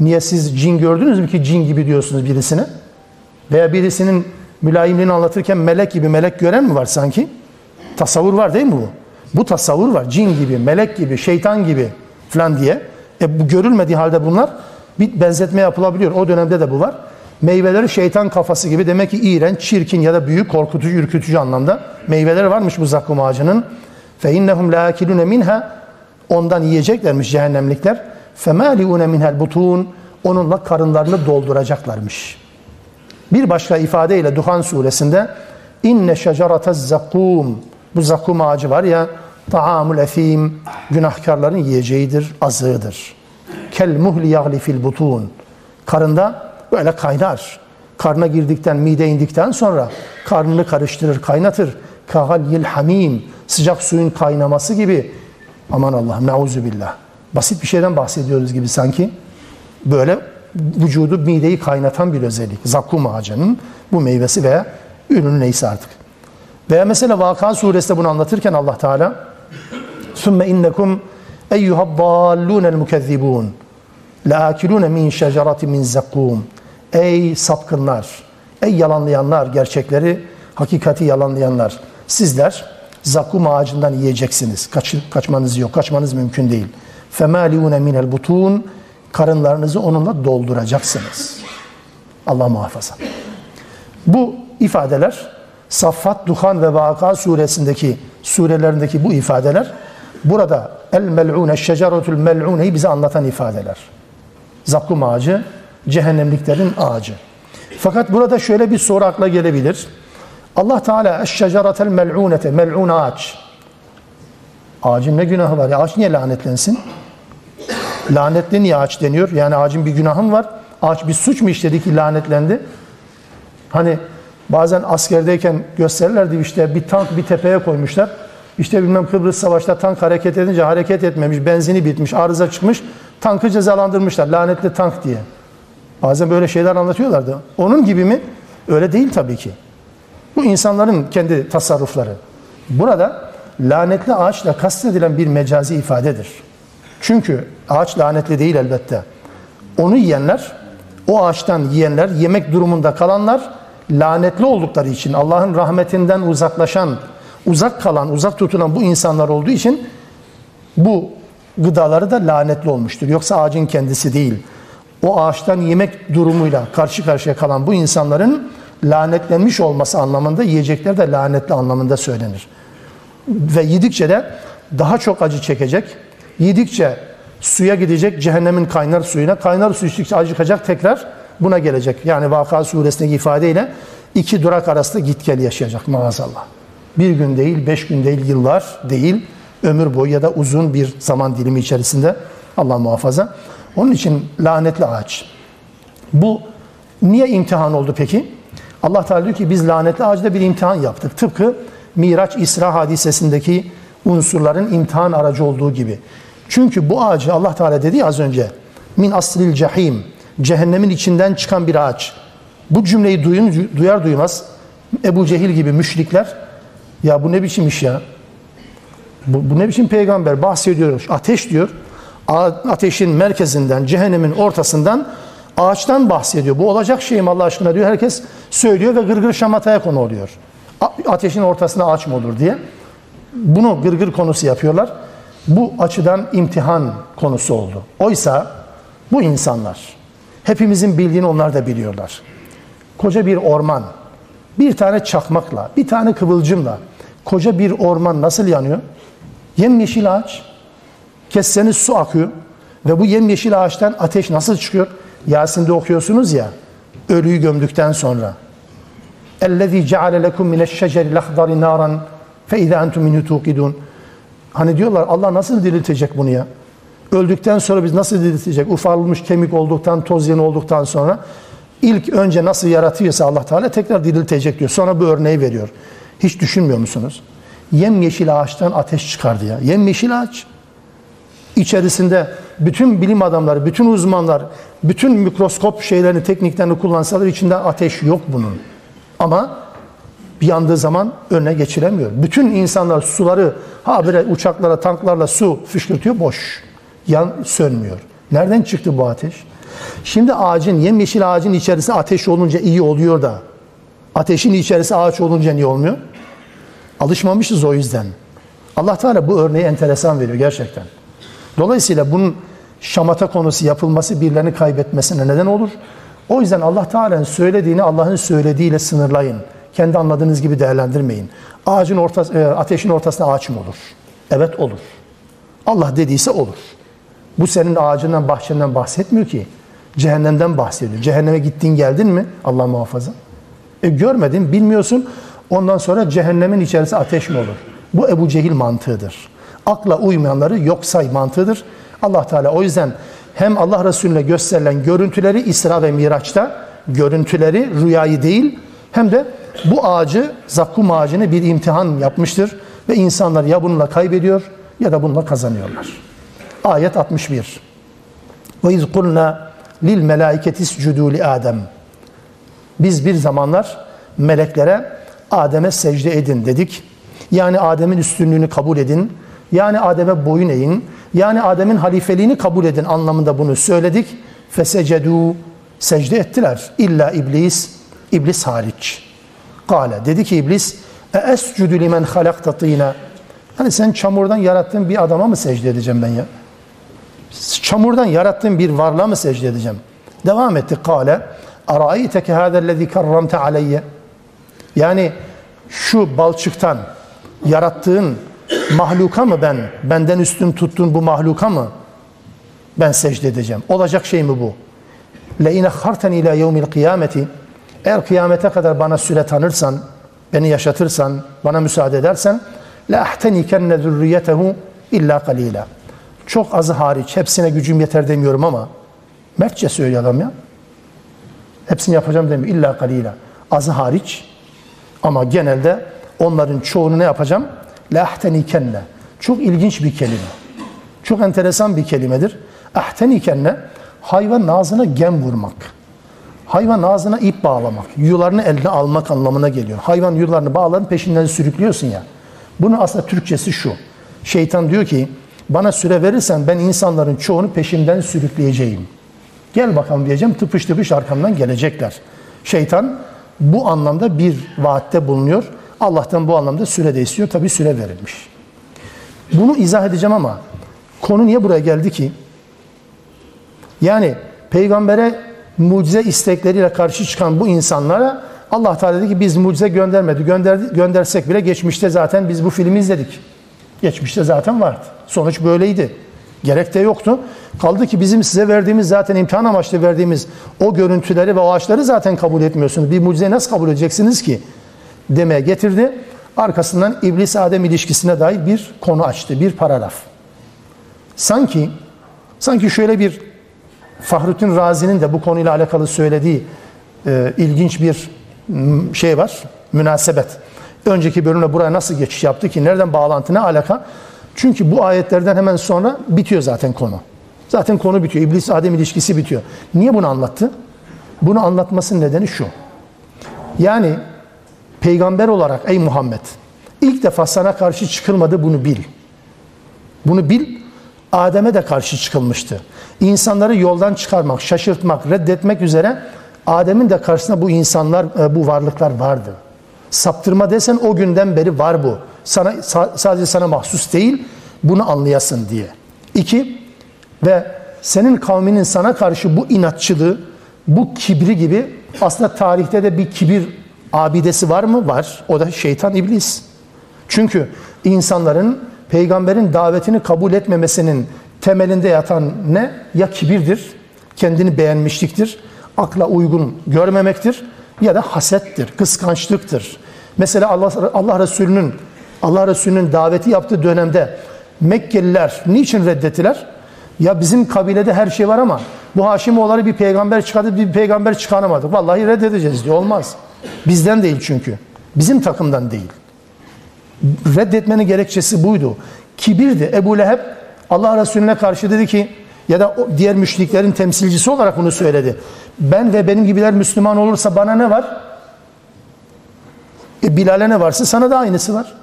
Niye siz cin gördünüz mü ki cin gibi diyorsunuz birisine? Veya birisinin mülayimliğini anlatırken melek gibi melek gören mi var sanki? Tasavvur var değil mi bu? Bu tasavvur var. Cin gibi, melek gibi, şeytan gibi falan diye. E bu görülmediği halde bunlar bir benzetme yapılabiliyor. O dönemde de bu var. Meyveleri şeytan kafası gibi demek ki iğrenç, çirkin ya da büyük, korkutucu, ürkütücü anlamda meyveleri varmış bu zakkum ağacının. Fe innehum la akilune minha ondan yiyeceklermiş cehennemlikler. Femaliune minhel butun onunla karınlarını dolduracaklarmış. Bir başka ifadeyle Duhan suresinde inne şecaratez zakkum bu zakkum ağacı var ya taamul efim günahkarların yiyeceğidir, azığıdır. Kel muhli yagli fil butun karında böyle kaynar. Karna girdikten, mide indikten sonra karnını karıştırır, kaynatır. Kahalyil hamim sıcak suyun kaynaması gibi aman Allah'ım neuzu billah. Basit bir şeyden bahsediyoruz gibi sanki. Böyle vücudu mideyi kaynatan bir özellik. Zakkum ağacının bu meyvesi veya ürünü neyse artık. Veya mesela Vaka suresinde bunu anlatırken Allah Teala ثُمَّ اِنَّكُمْ اَيُّهَا الضَّالُّونَ الْمُكَذِّبُونَ لَاكِلُونَ مِنْ شَجَرَةٍ مِنْ زَقُّومٍ Ey sapkınlar, ey yalanlayanlar, gerçekleri, hakikati yalanlayanlar. Sizler zakkum ağacından yiyeceksiniz. Kaç, kaçmanız yok, kaçmanız mümkün değil. فَمَالِيُونَ مِنَ الْبُطُونَ Karınlarınızı onunla dolduracaksınız. Allah muhafaza. Bu ifadeler Saffat, Duhan ve Vaka suresindeki surelerindeki bu ifadeler burada el mel'une, şeceretul mel'uneyi bize anlatan ifadeler. Zakkum ağacı, cehennemliklerin ağacı. Fakat burada şöyle bir soru akla gelebilir. Allah Teala eşşeceretel mel'unete, mel'un ağaç. Ağacın ne günahı var? Ya ağaç niye lanetlensin? Lanetli niye ağaç deniyor? Yani ağacın bir günahı mı var? Ağaç bir suç mu işledi ki lanetlendi? Hani bazen askerdeyken gösterirlerdi işte bir tank bir tepeye koymuşlar. İşte bilmem Kıbrıs Savaş'ta tank hareket edince hareket etmemiş, benzini bitmiş, arıza çıkmış. Tankı cezalandırmışlar lanetli tank diye. Bazen böyle şeyler anlatıyorlardı. Onun gibi mi? Öyle değil tabii ki. Bu insanların kendi tasarrufları. Burada lanetli ağaçla kastedilen bir mecazi ifadedir. Çünkü ağaç lanetli değil elbette. Onu yiyenler, o ağaçtan yiyenler, yemek durumunda kalanlar lanetli oldukları için Allah'ın rahmetinden uzaklaşan, uzak kalan, uzak tutulan bu insanlar olduğu için bu gıdaları da lanetli olmuştur. Yoksa ağacın kendisi değil. O ağaçtan yemek durumuyla karşı karşıya kalan bu insanların lanetlenmiş olması anlamında yiyecekler de lanetli anlamında söylenir. Ve yedikçe de daha çok acı çekecek. Yedikçe suya gidecek cehennemin kaynar suyuna. Kaynar su içtikçe acıkacak tekrar buna gelecek. Yani Vaka suresindeki ifadeyle iki durak arasında git gel yaşayacak maazallah. Bir gün değil, beş gün değil, yıllar değil, ömür boyu ya da uzun bir zaman dilimi içerisinde Allah muhafaza. Onun için lanetli ağaç. Bu niye imtihan oldu peki? Allah Teala diyor ki biz lanetli ağacda bir imtihan yaptık. Tıpkı Miraç İsra hadisesindeki unsurların imtihan aracı olduğu gibi. Çünkü bu ağacı Allah Teala dedi ya az önce min aslil cehim cehennemin içinden çıkan bir ağaç. Bu cümleyi duyun, duyar duymaz Ebu Cehil gibi müşrikler ya bu ne biçim iş ya? Bu, bu ne biçim peygamber bahsediyor. Ateş diyor. Ateşin merkezinden, cehennemin ortasından ağaçtan bahsediyor. Bu olacak şey mi Allah aşkına diyor. Herkes söylüyor ve gırgır şamataya konu oluyor. Ateşin ortasına ağaç mı olur diye. Bunu gırgır konusu yapıyorlar. Bu açıdan imtihan konusu oldu. Oysa bu insanlar hepimizin bildiğini onlar da biliyorlar. Koca bir orman, bir tane çakmakla, bir tane kıvılcımla koca bir orman nasıl yanıyor? Yemyeşil ağaç, kesseniz su akıyor ve bu yemyeşil ağaçtan ateş nasıl çıkıyor? Yasin'de okuyorsunuz ya, ölüyü gömdükten sonra. اَلَّذ۪ي جَعَلَ لَكُمْ مِنَ الشَّجَرِ الْاَخْضَرِ نَارًا فَاِذَا أَنْتُمْ مِنْهُ تُوقِدُونَ Hani diyorlar Allah nasıl diriltecek bunu ya? Öldükten sonra biz nasıl diriltecek? Ufalmış kemik olduktan, toz yeni olduktan sonra ilk önce nasıl yaratıyorsa Allah Teala tekrar diriltecek diyor. Sonra bu örneği veriyor. Hiç düşünmüyor musunuz? Yem yeşil ağaçtan ateş çıkardı ya. Yem yeşil ağaç. İçerisinde bütün bilim adamları, bütün uzmanlar, bütün mikroskop şeylerini, tekniklerini kullansalar içinde ateş yok bunun. Ama bir yandığı zaman önüne geçiremiyor. Bütün insanlar suları ha böyle uçaklara, tanklarla su fışkırtıyor boş. Yan sönmüyor. Nereden çıktı bu ateş? Şimdi ağacın, yemyeşil ağacın içerisinde ateş olunca iyi oluyor da ateşin içerisi ağaç olunca niye olmuyor? Alışmamışız o yüzden. Allah Teala bu örneği enteresan veriyor gerçekten. Dolayısıyla bunun şamata konusu yapılması birilerini kaybetmesine neden olur. O yüzden Allah Teala'nın söylediğini Allah'ın söylediğiyle sınırlayın. Kendi anladığınız gibi değerlendirmeyin. Ağacın ortası, e, ateşin ortasında ağaç mı olur? Evet olur. Allah dediyse olur. Bu senin ağacından, bahçenden bahsetmiyor ki. Cehennemden bahsediyor. Cehenneme gittin geldin mi? Allah muhafaza. E görmedin, bilmiyorsun. Ondan sonra cehennemin içerisi ateş mi olur? Bu Ebu Cehil mantığıdır. Akla uymayanları yok say mantığıdır. Allah Teala o yüzden hem Allah Resulüne gösterilen görüntüleri İsra ve Miraç'ta görüntüleri rüyayı değil hem de bu ağacı zakkum ağacını bir imtihan yapmıştır ve insanlar ya bununla kaybediyor ya da bununla kazanıyorlar. Ayet 61. Ve iz kulna lil melaiketi iscudu li Adem. Biz bir zamanlar meleklere Adem'e secde edin dedik. Yani Adem'in üstünlüğünü kabul edin. Yani Adem'e boyun eğin. Yani Adem'in halifeliğini kabul edin anlamında bunu söyledik. Fesecedu secde ettiler. İlla iblis, iblis hariç. Kale dedi ki iblis e escudu limen halakta tîne Hani sen çamurdan yarattığın bir adama mı secde edeceğim ben ya? Çamurdan yarattığın bir varlığa mı secde edeceğim? Devam etti. Kale Araiteke hâzellezî kerramte aleyye Yani şu balçıktan yarattığın mahluka mı ben, benden üstün tuttuğun bu mahluka mı ben secde edeceğim? Olacak şey mi bu? Le ine harten ila yevmil kıyameti eğer kıyamete kadar bana süre tanırsan, beni yaşatırsan, bana müsaade edersen ahtenikenne zürriyetehu illa kalila. Çok azı hariç, hepsine gücüm yeter demiyorum ama mertçe söylüyor adam ya. Hepsini yapacağım demiyor. İlla kalila. Azı hariç ama genelde onların çoğunu ne yapacağım? La ahtenikenne. Çok ilginç bir kelime. Çok enteresan bir kelimedir. Ahtenikenne hayvan ağzına gem vurmak. Hayvan ağzına ip bağlamak, yularını eline almak anlamına geliyor. Hayvan yularını bağların peşinden sürüklüyorsun ya. Bunun aslında Türkçesi şu. Şeytan diyor ki bana süre verirsen ben insanların çoğunu peşimden sürükleyeceğim. Gel bakalım diyeceğim tıpış tıpış arkamdan gelecekler. Şeytan bu anlamda bir vaatte bulunuyor. Allah'tan bu anlamda süre de istiyor. Tabi süre verilmiş. Bunu izah edeceğim ama konu niye buraya geldi ki? Yani peygambere mucize istekleriyle karşı çıkan bu insanlara Allah Teala dedi ki biz mucize göndermedi. Gönderdi, göndersek bile geçmişte zaten biz bu filmi izledik. Geçmişte zaten vardı. Sonuç böyleydi. Gerek de yoktu. Kaldı ki bizim size verdiğimiz zaten imtihan amaçlı verdiğimiz o görüntüleri ve o ağaçları zaten kabul etmiyorsunuz. Bir mucizeyi nasıl kabul edeceksiniz ki? Demeye getirdi. Arkasından İblis-Adem ilişkisine dair bir konu açtı. Bir paragraf. Sanki sanki şöyle bir Fahrettin Razi'nin de bu konuyla alakalı söylediği e, ilginç bir şey var. Münasebet. Önceki bölümle buraya nasıl geçiş yaptı ki? Nereden bağlantı ne alaka? Çünkü bu ayetlerden hemen sonra bitiyor zaten konu. Zaten konu bitiyor. İblis-Adem ilişkisi bitiyor. Niye bunu anlattı? Bunu anlatmasının nedeni şu. Yani peygamber olarak ey Muhammed ilk defa sana karşı çıkılmadı bunu bil. Bunu bil. Adem'e de karşı çıkılmıştı. İnsanları yoldan çıkarmak, şaşırtmak, reddetmek üzere Adem'in de karşısında bu insanlar, e, bu varlıklar vardı. Saptırma desen o günden beri var bu. Sana sadece sana mahsus değil, bunu anlayasın diye. İki ve senin kavminin sana karşı bu inatçılığı, bu kibri gibi aslında tarihte de bir kibir abidesi var mı? Var. O da şeytan iblis. Çünkü insanların peygamberin davetini kabul etmemesinin temelinde yatan ne? Ya kibirdir, kendini beğenmişliktir, akla uygun görmemektir ya da hasettir, kıskançlıktır. Mesela Allah, Allah Resulü'nün Allah Resulü'nün daveti yaptığı dönemde Mekkeliler niçin reddettiler? Ya bizim kabilede her şey var ama bu Haşimoğulları bir peygamber çıkardı, bir peygamber çıkaramadık. Vallahi reddedeceğiz diyor. Olmaz. Bizden değil çünkü. Bizim takımdan değil. Reddetmenin gerekçesi buydu. Kibirdi. Ebu Leheb Allah Resulüne karşı dedi ki ya da diğer müşriklerin temsilcisi olarak bunu söyledi. Ben ve benim gibiler Müslüman olursa bana ne var? E Bilal'e ne varsa sana da aynısı var.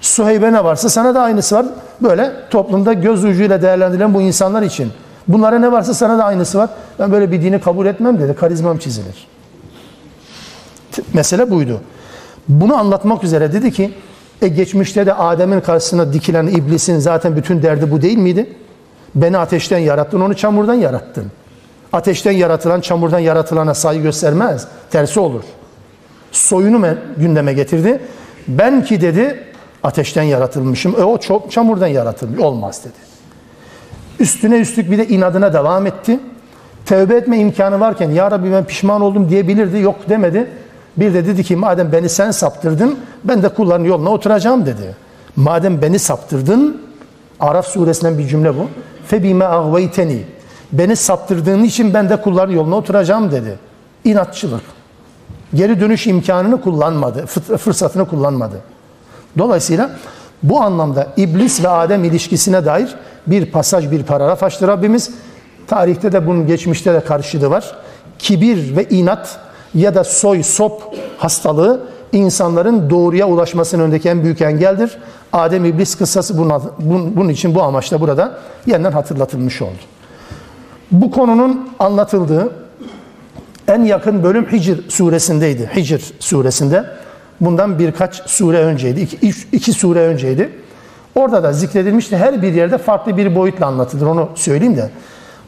Suheybe ne varsa sana da aynısı var. Böyle toplumda göz ucuyla değerlendirilen bu insanlar için. Bunlara ne varsa sana da aynısı var. Ben böyle bir dini kabul etmem dedi. Karizmam çizilir. Mesele buydu. Bunu anlatmak üzere dedi ki e geçmişte de Adem'in karşısına dikilen iblisin zaten bütün derdi bu değil miydi? Beni ateşten yarattın, onu çamurdan yarattın. Ateşten yaratılan, çamurdan yaratılana saygı göstermez. Tersi olur. Soyunu gündeme getirdi. Ben ki dedi ateşten yaratılmışım. E o çok çamurdan yaratılmış. Olmaz dedi. Üstüne üstlük bir de inadına devam etti. Tevbe etme imkanı varken ya Rabbi ben pişman oldum diyebilirdi. Yok demedi. Bir de dedi ki madem beni sen saptırdın ben de kulların yoluna oturacağım dedi. Madem beni saptırdın Araf suresinden bir cümle bu. Febime agveyteni beni saptırdığın için ben de kulların yoluna oturacağım dedi. İnatçılık. Geri dönüş imkanını kullanmadı, fırsatını kullanmadı. Dolayısıyla bu anlamda iblis ve Adem ilişkisine dair bir pasaj, bir paragraf açtı Rabbimiz. Tarihte de bunun geçmişte de karşılığı var. Kibir ve inat ya da soy sop hastalığı insanların doğruya ulaşmasının önündeki en büyük engeldir. Adem iblis kıssası bunun için bu amaçla burada yeniden hatırlatılmış oldu. Bu konunun anlatıldığı en yakın bölüm Hicr suresindeydi. Hicr suresinde. Bundan birkaç sure önceydi. İki, iki sure önceydi. Orada da zikredilmişti. Her bir yerde farklı bir boyutla anlatılır. Onu söyleyeyim de.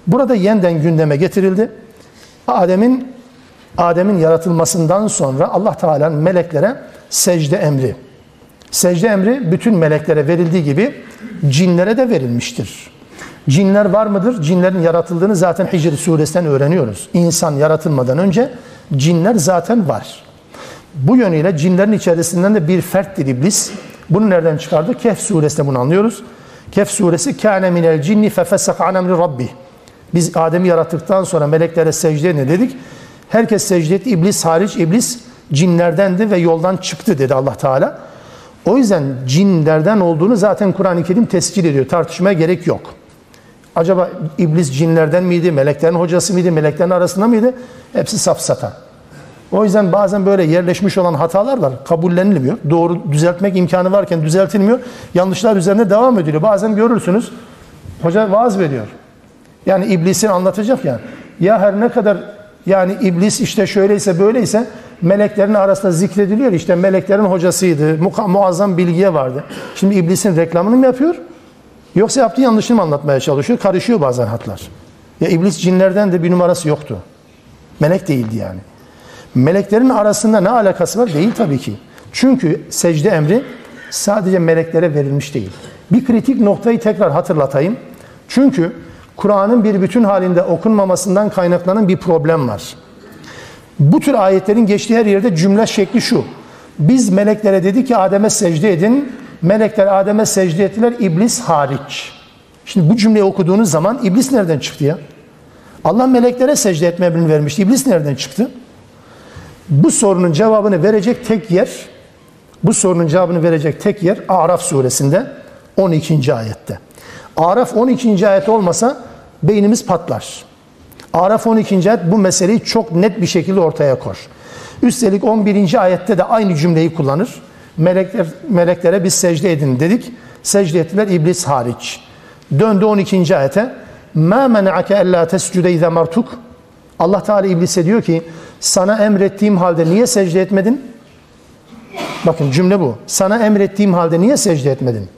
Burada yeniden gündeme getirildi. Adem'in Adem'in yaratılmasından sonra Allah Teala'nın meleklere secde emri. Secde emri bütün meleklere verildiği gibi cinlere de verilmiştir. Cinler var mıdır? Cinlerin yaratıldığını zaten Hicr suresinden öğreniyoruz. İnsan yaratılmadan önce cinler zaten var. Bu yönüyle cinlerin içerisinden de bir ferttir iblis. Bunu nereden çıkardı? Kehf suresinde bunu anlıyoruz. Kehf suresi kâne minel cinni fefesaka an emri rabbi. Biz Adem'i yarattıktan sonra meleklere secde edin dedik. Herkes secde etti. İblis hariç iblis cinlerdendi ve yoldan çıktı dedi Allah Teala. O yüzden cinlerden olduğunu zaten Kur'an-ı Kerim tescil ediyor. Tartışmaya gerek yok. Acaba iblis cinlerden miydi, meleklerin hocası mıydı, meleklerin arasında mıydı? Hepsi safsata. O yüzden bazen böyle yerleşmiş olan hatalar var. Kabullenilmiyor. Doğru düzeltmek imkanı varken düzeltilmiyor. Yanlışlar üzerine devam ediliyor. Bazen görürsünüz. Hoca vaaz veriyor. Yani iblisin anlatacak yani. Ya her ne kadar yani iblis işte şöyleyse böyleyse meleklerin arasında zikrediliyor. İşte meleklerin hocasıydı. Muazzam bilgiye vardı. Şimdi iblisin reklamını mı yapıyor? Yoksa yaptığı yanlışını mı anlatmaya çalışıyor? Karışıyor bazen hatlar. Ya iblis cinlerden de bir numarası yoktu. Melek değildi yani. Meleklerin arasında ne alakası var? Değil tabii ki. Çünkü secde emri sadece meleklere verilmiş değil. Bir kritik noktayı tekrar hatırlatayım. Çünkü Kur'an'ın bir bütün halinde okunmamasından kaynaklanan bir problem var. Bu tür ayetlerin geçtiği her yerde cümle şekli şu. Biz meleklere dedi ki Adem'e secde edin. Melekler Adem'e secde ettiler, iblis hariç. Şimdi bu cümleyi okuduğunuz zaman iblis nereden çıktı ya? Allah meleklere secde etme emrini vermişti. İblis nereden çıktı? Bu sorunun cevabını verecek tek yer, bu sorunun cevabını verecek tek yer Araf suresinde 12. ayette. Araf 12. ayet olmasa beynimiz patlar. Araf 12. ayet bu meseleyi çok net bir şekilde ortaya kor. Üstelik 11. ayette de aynı cümleyi kullanır. Melekler, meleklere biz secde edin dedik. Secde ettiler iblis hariç. Döndü 12. ayete. مَا مَنَعَكَ اَلَّا تَسْجُدَ اِذَا مَرْتُكَ Allah Teala iblise diyor ki sana emrettiğim halde niye secde etmedin? Bakın cümle bu. Sana emrettiğim halde niye secde etmedin?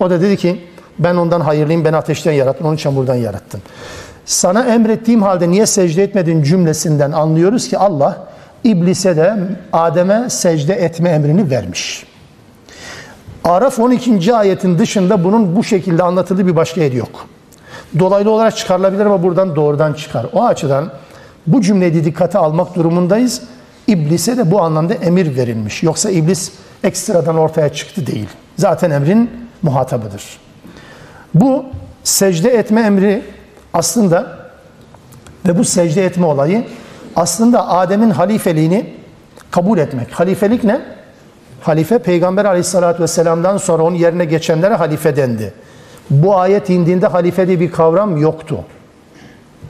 O da dedi ki ben ondan hayırlıyım, ben ateşten yarattım, onu çamurdan yarattım. Sana emrettiğim halde niye secde etmedin cümlesinden anlıyoruz ki Allah iblise de Adem'e secde etme emrini vermiş. Araf 12. ayetin dışında bunun bu şekilde anlatıldığı bir başka yer yok. Dolaylı olarak çıkarılabilir ama buradan doğrudan çıkar. O açıdan bu cümleyi dikkate almak durumundayız. İblise de bu anlamda emir verilmiş. Yoksa iblis ekstradan ortaya çıktı değil. Zaten emrin muhatabıdır. Bu secde etme emri aslında ve bu secde etme olayı aslında Adem'in halifeliğini kabul etmek. Halifelik ne? Halife Peygamber aleyhissalatü vesselam'dan sonra onun yerine geçenlere halife dendi. Bu ayet indiğinde halife diye bir kavram yoktu.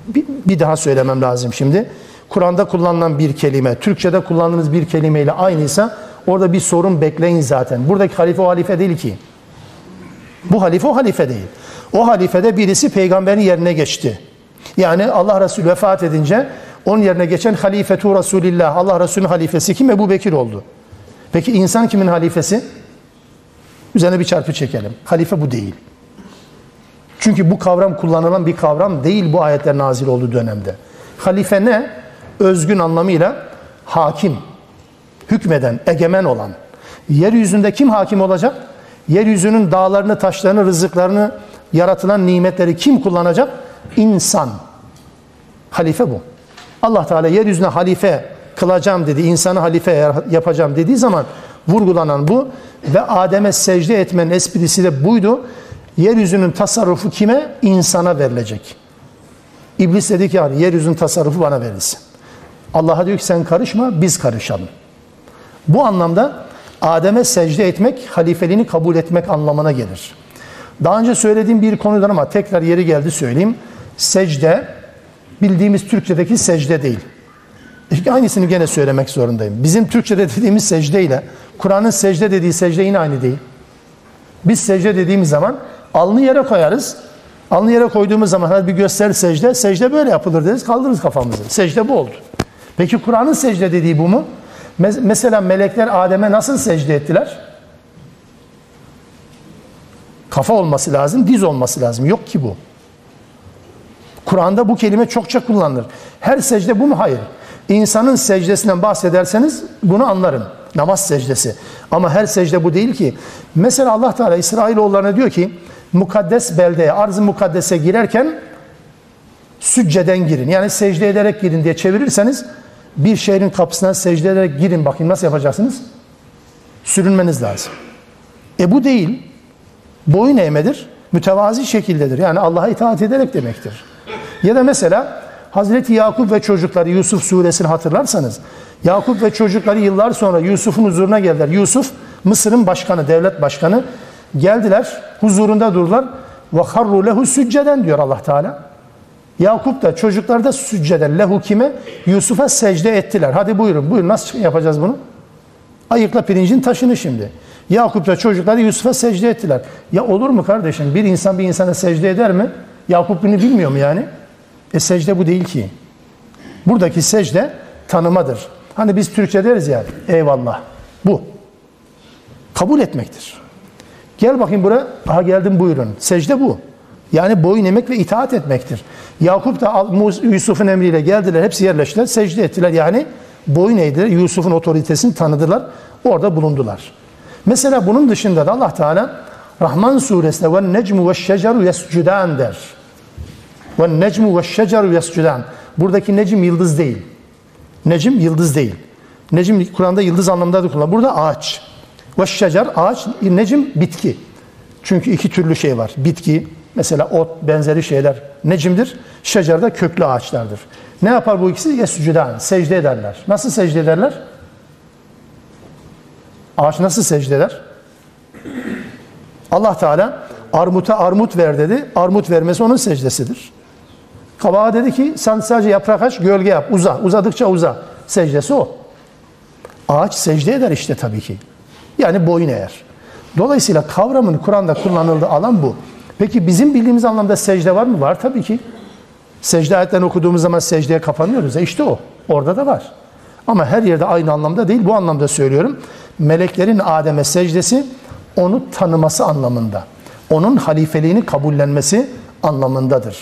Bir, bir daha söylemem lazım şimdi. Kur'an'da kullanılan bir kelime, Türkçe'de kullandığınız bir kelimeyle aynıysa orada bir sorun bekleyin zaten. Buradaki halife o halife değil ki. Bu halife o halife değil. O halifede birisi peygamberin yerine geçti. Yani Allah Resulü vefat edince onun yerine geçen halifetu Resulillah, Allah Resulü'nün halifesi kim? Ebu Bekir oldu. Peki insan kimin halifesi? Üzerine bir çarpı çekelim. Halife bu değil. Çünkü bu kavram kullanılan bir kavram değil bu ayetler nazil olduğu dönemde. Halife ne? Özgün anlamıyla hakim, hükmeden, egemen olan. Yeryüzünde kim hakim olacak? Yeryüzünün dağlarını, taşlarını, rızıklarını, yaratılan nimetleri kim kullanacak? İnsan. Halife bu. Allah Teala yeryüzüne halife kılacağım dedi, insanı halife yapacağım dediği zaman vurgulanan bu ve Adem'e secde etmenin esprisi de buydu. Yeryüzünün tasarrufu kime? İnsana verilecek. İblis dedi ki yeryüzünün tasarrufu bana verilsin. Allah'a diyor ki sen karışma biz karışalım. Bu anlamda Adem'e secde etmek halifeliğini kabul etmek anlamına gelir. Daha önce söylediğim bir konudan ama tekrar yeri geldi söyleyeyim. Secde bildiğimiz Türkçedeki secde değil. Aynısını gene söylemek zorundayım. Bizim Türkçede dediğimiz secde ile Kur'an'ın secde dediği secde yine aynı değil. Biz secde dediğimiz zaman alnı yere koyarız. Alnı yere koyduğumuz zaman hadi bir göster secde. Secde böyle yapılır deriz kaldırırız kafamızı. Secde bu oldu. Peki Kur'an'ın secde dediği bu mu? Mesela melekler Adem'e nasıl secde ettiler? Kafa olması lazım, diz olması lazım. Yok ki bu. Kur'an'da bu kelime çokça kullanılır. Her secde bu mu? Hayır. İnsanın secdesinden bahsederseniz bunu anlarım. Namaz secdesi. Ama her secde bu değil ki. Mesela Allah Teala İsrailoğullarına diyor ki mukaddes beldeye, arz-ı mukaddese girerken sücceden girin. Yani secde ederek girin diye çevirirseniz bir şehrin kapısına secde ederek girin bakayım nasıl yapacaksınız? Sürünmeniz lazım. E bu değil. Boyun eğmedir. Mütevazi şekildedir. Yani Allah'a itaat ederek demektir. Ya da mesela Hazreti Yakup ve çocukları Yusuf suresini hatırlarsanız Yakup ve çocukları yıllar sonra Yusuf'un huzuruna geldiler. Yusuf Mısır'ın başkanı, devlet başkanı. Geldiler, huzurunda durdular. Ve harru lehu sücceden diyor Allah Teala. Yakup da çocuklar da sücceden lehu kime? Yusuf'a secde ettiler. Hadi buyurun, buyurun nasıl yapacağız bunu? Ayıkla pirincin taşını şimdi. Yakup da çocukları Yusuf'a secde ettiler. Ya olur mu kardeşim? Bir insan bir insana secde eder mi? Yakup bunu bilmiyor mu yani? E secde bu değil ki. Buradaki secde tanımadır. Hani biz Türkçe deriz ya, eyvallah. Bu. Kabul etmektir. Gel bakayım buraya. Aha geldim buyurun. Secde bu. Yani boyun emek ve itaat etmektir. Yakup da Yusuf'un emriyle geldiler. Hepsi yerleştiler. Secde ettiler. Yani boyun eğdiler. Yusuf'un otoritesini tanıdılar. Orada bulundular. Mesela bunun dışında da Allah Teala Rahman suresinde ve necmu ve şeceru yescudan der. Ve necmu ve şeceru yescudan. Buradaki necim yıldız değil. Necim yıldız değil. Necim Kur'an'da yıldız anlamında da kullanılır. Burada ağaç. Ve şecer ağaç, necim bitki. Çünkü iki türlü şey var. Bitki, mesela ot benzeri şeyler necimdir. Şecer de köklü ağaçlardır. Ne yapar bu ikisi? Yescudan, secde ederler. Nasıl secde ederler? Ağaç nasıl secde eder? Allah Teala armuta armut ver dedi. Armut vermesi onun secdesidir. Kabağa dedi ki sen sadece yaprak aç, gölge yap, uza. Uzadıkça uza. Secdesi o. Ağaç secde eder işte tabii ki. Yani boyun eğer. Dolayısıyla kavramın Kur'an'da kullanıldığı alan bu. Peki bizim bildiğimiz anlamda secde var mı? Var tabii ki. Secde ayetlerini okuduğumuz zaman secdeye kapanıyoruz. E işte o. Orada da var. Ama her yerde aynı anlamda değil. Bu anlamda söylüyorum. Meleklerin Adem'e secdesi onu tanıması anlamında. Onun halifeliğini kabullenmesi anlamındadır.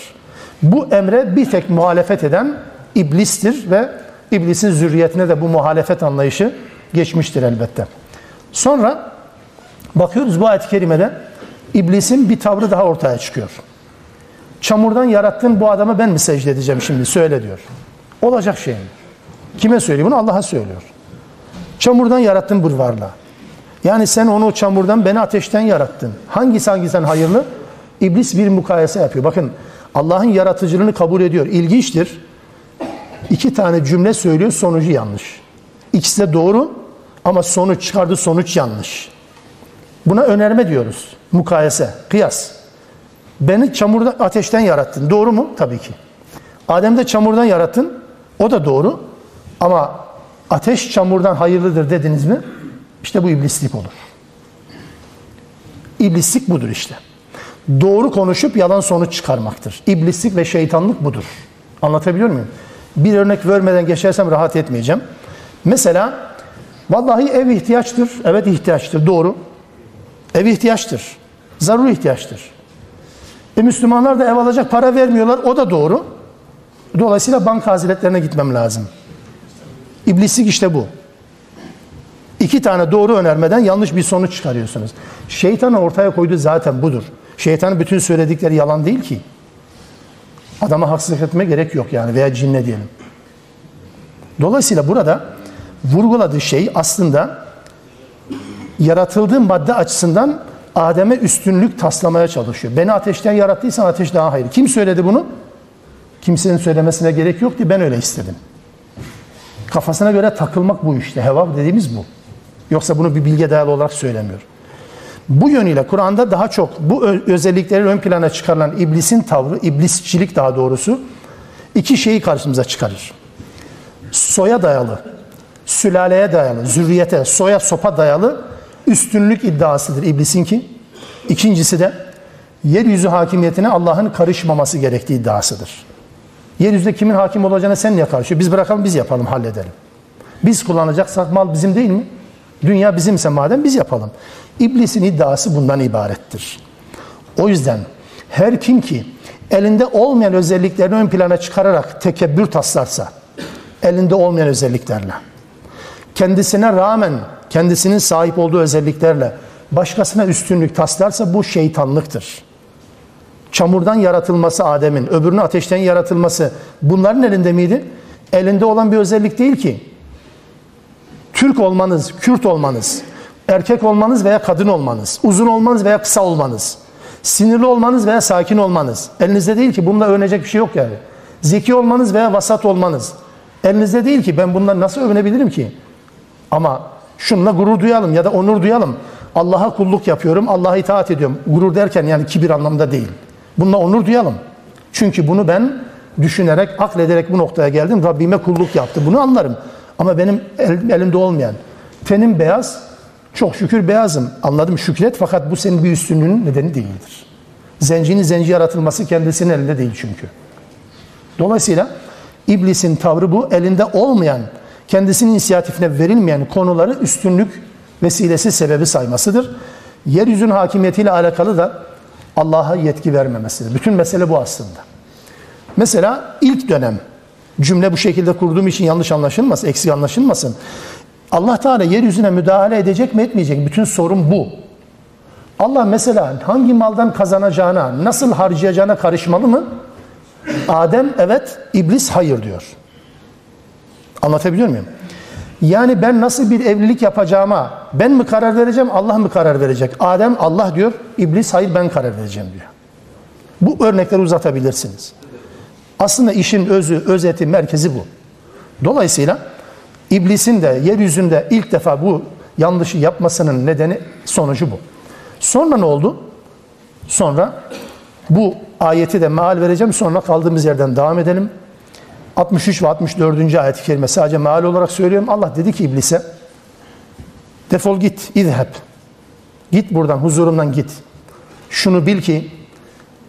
Bu emre bir tek muhalefet eden iblistir ve iblisin zürriyetine de bu muhalefet anlayışı geçmiştir elbette. Sonra bakıyoruz bu ayet-i kerimede iblisin bir tavrı daha ortaya çıkıyor. Çamurdan yarattığın bu adama ben mi secde edeceğim şimdi söyle diyor. Olacak şey mi? Kime söylüyor bunu? Allah'a söylüyor. Çamurdan yarattın bu varlığı. Yani sen onu çamurdan, beni ateşten yarattın. Hangisi hangisinden hayırlı? İblis bir mukayese yapıyor. Bakın Allah'ın yaratıcılığını kabul ediyor. İlginçtir. İki tane cümle söylüyor, sonucu yanlış. İkisi de doğru ama sonuç çıkardığı sonuç yanlış. Buna önerme diyoruz. Mukayese, kıyas. Beni çamurdan, ateşten yarattın. Doğru mu? Tabii ki. Adem de çamurdan yarattın. O da doğru. Ama ateş çamurdan hayırlıdır dediniz mi? İşte bu iblislik olur. İblislik budur işte. Doğru konuşup yalan sonuç çıkarmaktır. İblislik ve şeytanlık budur. Anlatabiliyor muyum? Bir örnek vermeden geçersem rahat etmeyeceğim. Mesela vallahi ev ihtiyaçtır. Evet ihtiyaçtır. Doğru. Ev ihtiyaçtır. Zaruri ihtiyaçtır. E Müslümanlar da ev alacak para vermiyorlar. O da doğru. Dolayısıyla banka haziretlerine gitmem lazım. İblislik işte bu. İki tane doğru önermeden yanlış bir sonuç çıkarıyorsunuz. Şeytanın ortaya koyduğu zaten budur. Şeytanın bütün söyledikleri yalan değil ki. Adama haksızlık etme gerek yok yani veya cinne diyelim. Dolayısıyla burada vurguladığı şey aslında yaratıldığı madde açısından Adem'e üstünlük taslamaya çalışıyor. Beni ateşten yarattıysan ateş daha hayır. Kim söyledi bunu? Kimsenin söylemesine gerek yok diye ben öyle istedim. Kafasına göre takılmak bu işte. Heva dediğimiz bu. Yoksa bunu bir bilge dayalı olarak söylemiyor. Bu yönüyle Kur'an'da daha çok bu özellikleri ön plana çıkarılan iblisin tavrı, iblisçilik daha doğrusu iki şeyi karşımıza çıkarır. Soya dayalı, sülaleye dayalı, zürriyete, soya sopa dayalı üstünlük iddiasıdır iblisin ki. İkincisi de yeryüzü hakimiyetine Allah'ın karışmaması gerektiği iddiasıdır. Yeryüzünde kimin hakim olacağına sen niye karışıyor? Biz bırakalım biz yapalım halledelim. Biz kullanacaksak mal bizim değil mi? Dünya bizimse madem biz yapalım. İblisin iddiası bundan ibarettir. O yüzden her kim ki elinde olmayan özelliklerini ön plana çıkararak tekebbür taslarsa, elinde olmayan özelliklerle, kendisine rağmen kendisinin sahip olduğu özelliklerle başkasına üstünlük taslarsa bu şeytanlıktır. Çamurdan yaratılması Adem'in, öbürünün ateşten yaratılması bunların elinde miydi? Elinde olan bir özellik değil ki. Türk olmanız, Kürt olmanız, erkek olmanız veya kadın olmanız, uzun olmanız veya kısa olmanız, sinirli olmanız veya sakin olmanız. Elinizde değil ki bununla övünecek bir şey yok yani. Zeki olmanız veya vasat olmanız. Elinizde değil ki ben bundan nasıl övünebilirim ki? Ama şununla gurur duyalım ya da onur duyalım. Allah'a kulluk yapıyorum, Allah'a itaat ediyorum. Gurur derken yani kibir anlamında değil. Bununla onur duyalım. Çünkü bunu ben düşünerek, aklederek bu noktaya geldim. Rabbime kulluk yaptı. Bunu anlarım. Ama benim el, elimde olmayan, tenim beyaz, çok şükür beyazım. Anladım şükret fakat bu senin bir üstünlüğünün nedeni değildir. Zencinin zenci yaratılması kendisinin elinde değil çünkü. Dolayısıyla iblisin tavrı bu. Elinde olmayan, kendisinin inisiyatifine verilmeyen konuları üstünlük vesilesi sebebi saymasıdır. Yeryüzünün hakimiyetiyle alakalı da Allah'a yetki vermemesidir. Bütün mesele bu aslında. Mesela ilk dönem cümle bu şekilde kurduğum için yanlış anlaşılmasın, eksik anlaşılmasın. Allah Teala yeryüzüne müdahale edecek mi etmeyecek mi? Bütün sorun bu. Allah mesela hangi maldan kazanacağına, nasıl harcayacağına karışmalı mı? Adem evet, iblis hayır diyor. Anlatabiliyor muyum? Yani ben nasıl bir evlilik yapacağıma ben mi karar vereceğim, Allah mı karar verecek? Adem Allah diyor, iblis hayır ben karar vereceğim diyor. Bu örnekleri uzatabilirsiniz. Aslında işin özü, özeti, merkezi bu. Dolayısıyla iblisin de yeryüzünde ilk defa bu yanlışı yapmasının nedeni, sonucu bu. Sonra ne oldu? Sonra bu ayeti de meal vereceğim. Sonra kaldığımız yerden devam edelim. 63 ve 64. ayet-i kerime sadece meal olarak söylüyorum. Allah dedi ki iblise defol git, idheb. Git buradan, huzurumdan git. Şunu bil ki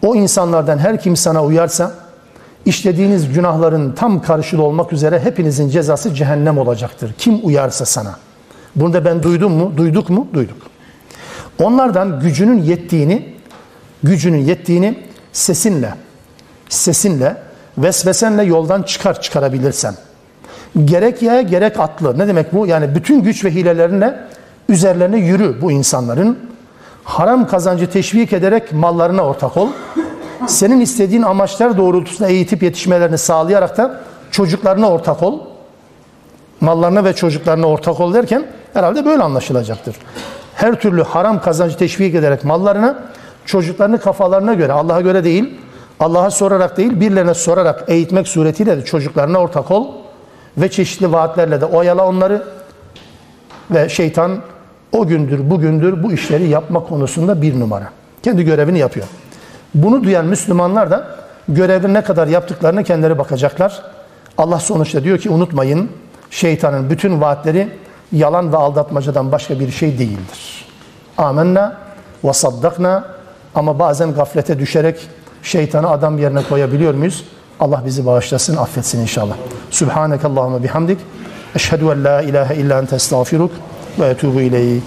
o insanlardan her kim sana uyarsa işlediğiniz günahların tam karşılığı olmak üzere hepinizin cezası cehennem olacaktır. Kim uyarsa sana. Bunu da ben duydum mu? Duyduk mu? Duyduk. Onlardan gücünün yettiğini, gücünün yettiğini sesinle, sesinle, vesvesenle yoldan çıkar çıkarabilirsen. Gerek yaya gerek atlı. Ne demek bu? Yani bütün güç ve hilelerinle üzerlerine yürü bu insanların. Haram kazancı teşvik ederek mallarına ortak ol. Senin istediğin amaçlar doğrultusunda eğitip yetişmelerini sağlayarak da çocuklarına ortak ol. Mallarına ve çocuklarına ortak ol derken herhalde böyle anlaşılacaktır. Her türlü haram kazancı teşvik ederek mallarına, çocuklarını kafalarına göre, Allah'a göre değil, Allah'a sorarak değil, birilerine sorarak eğitmek suretiyle de çocuklarına ortak ol ve çeşitli vaatlerle de oyala onları ve şeytan o gündür, bugündür bu işleri yapma konusunda bir numara. Kendi görevini yapıyor. Bunu duyan Müslümanlar da görevin ne kadar yaptıklarını kendileri bakacaklar. Allah sonuçta diyor ki unutmayın şeytanın bütün vaatleri yalan ve aldatmacadan başka bir şey değildir. Amenna ve saddakna ama bazen gaflete düşerek şeytanı adam yerine koyabiliyor muyuz? Allah bizi bağışlasın, affetsin inşallah. Subhaneke Allahümme bihamdik. Eşhedü en la ilahe illa ente estağfiruk ve etubu ileyk.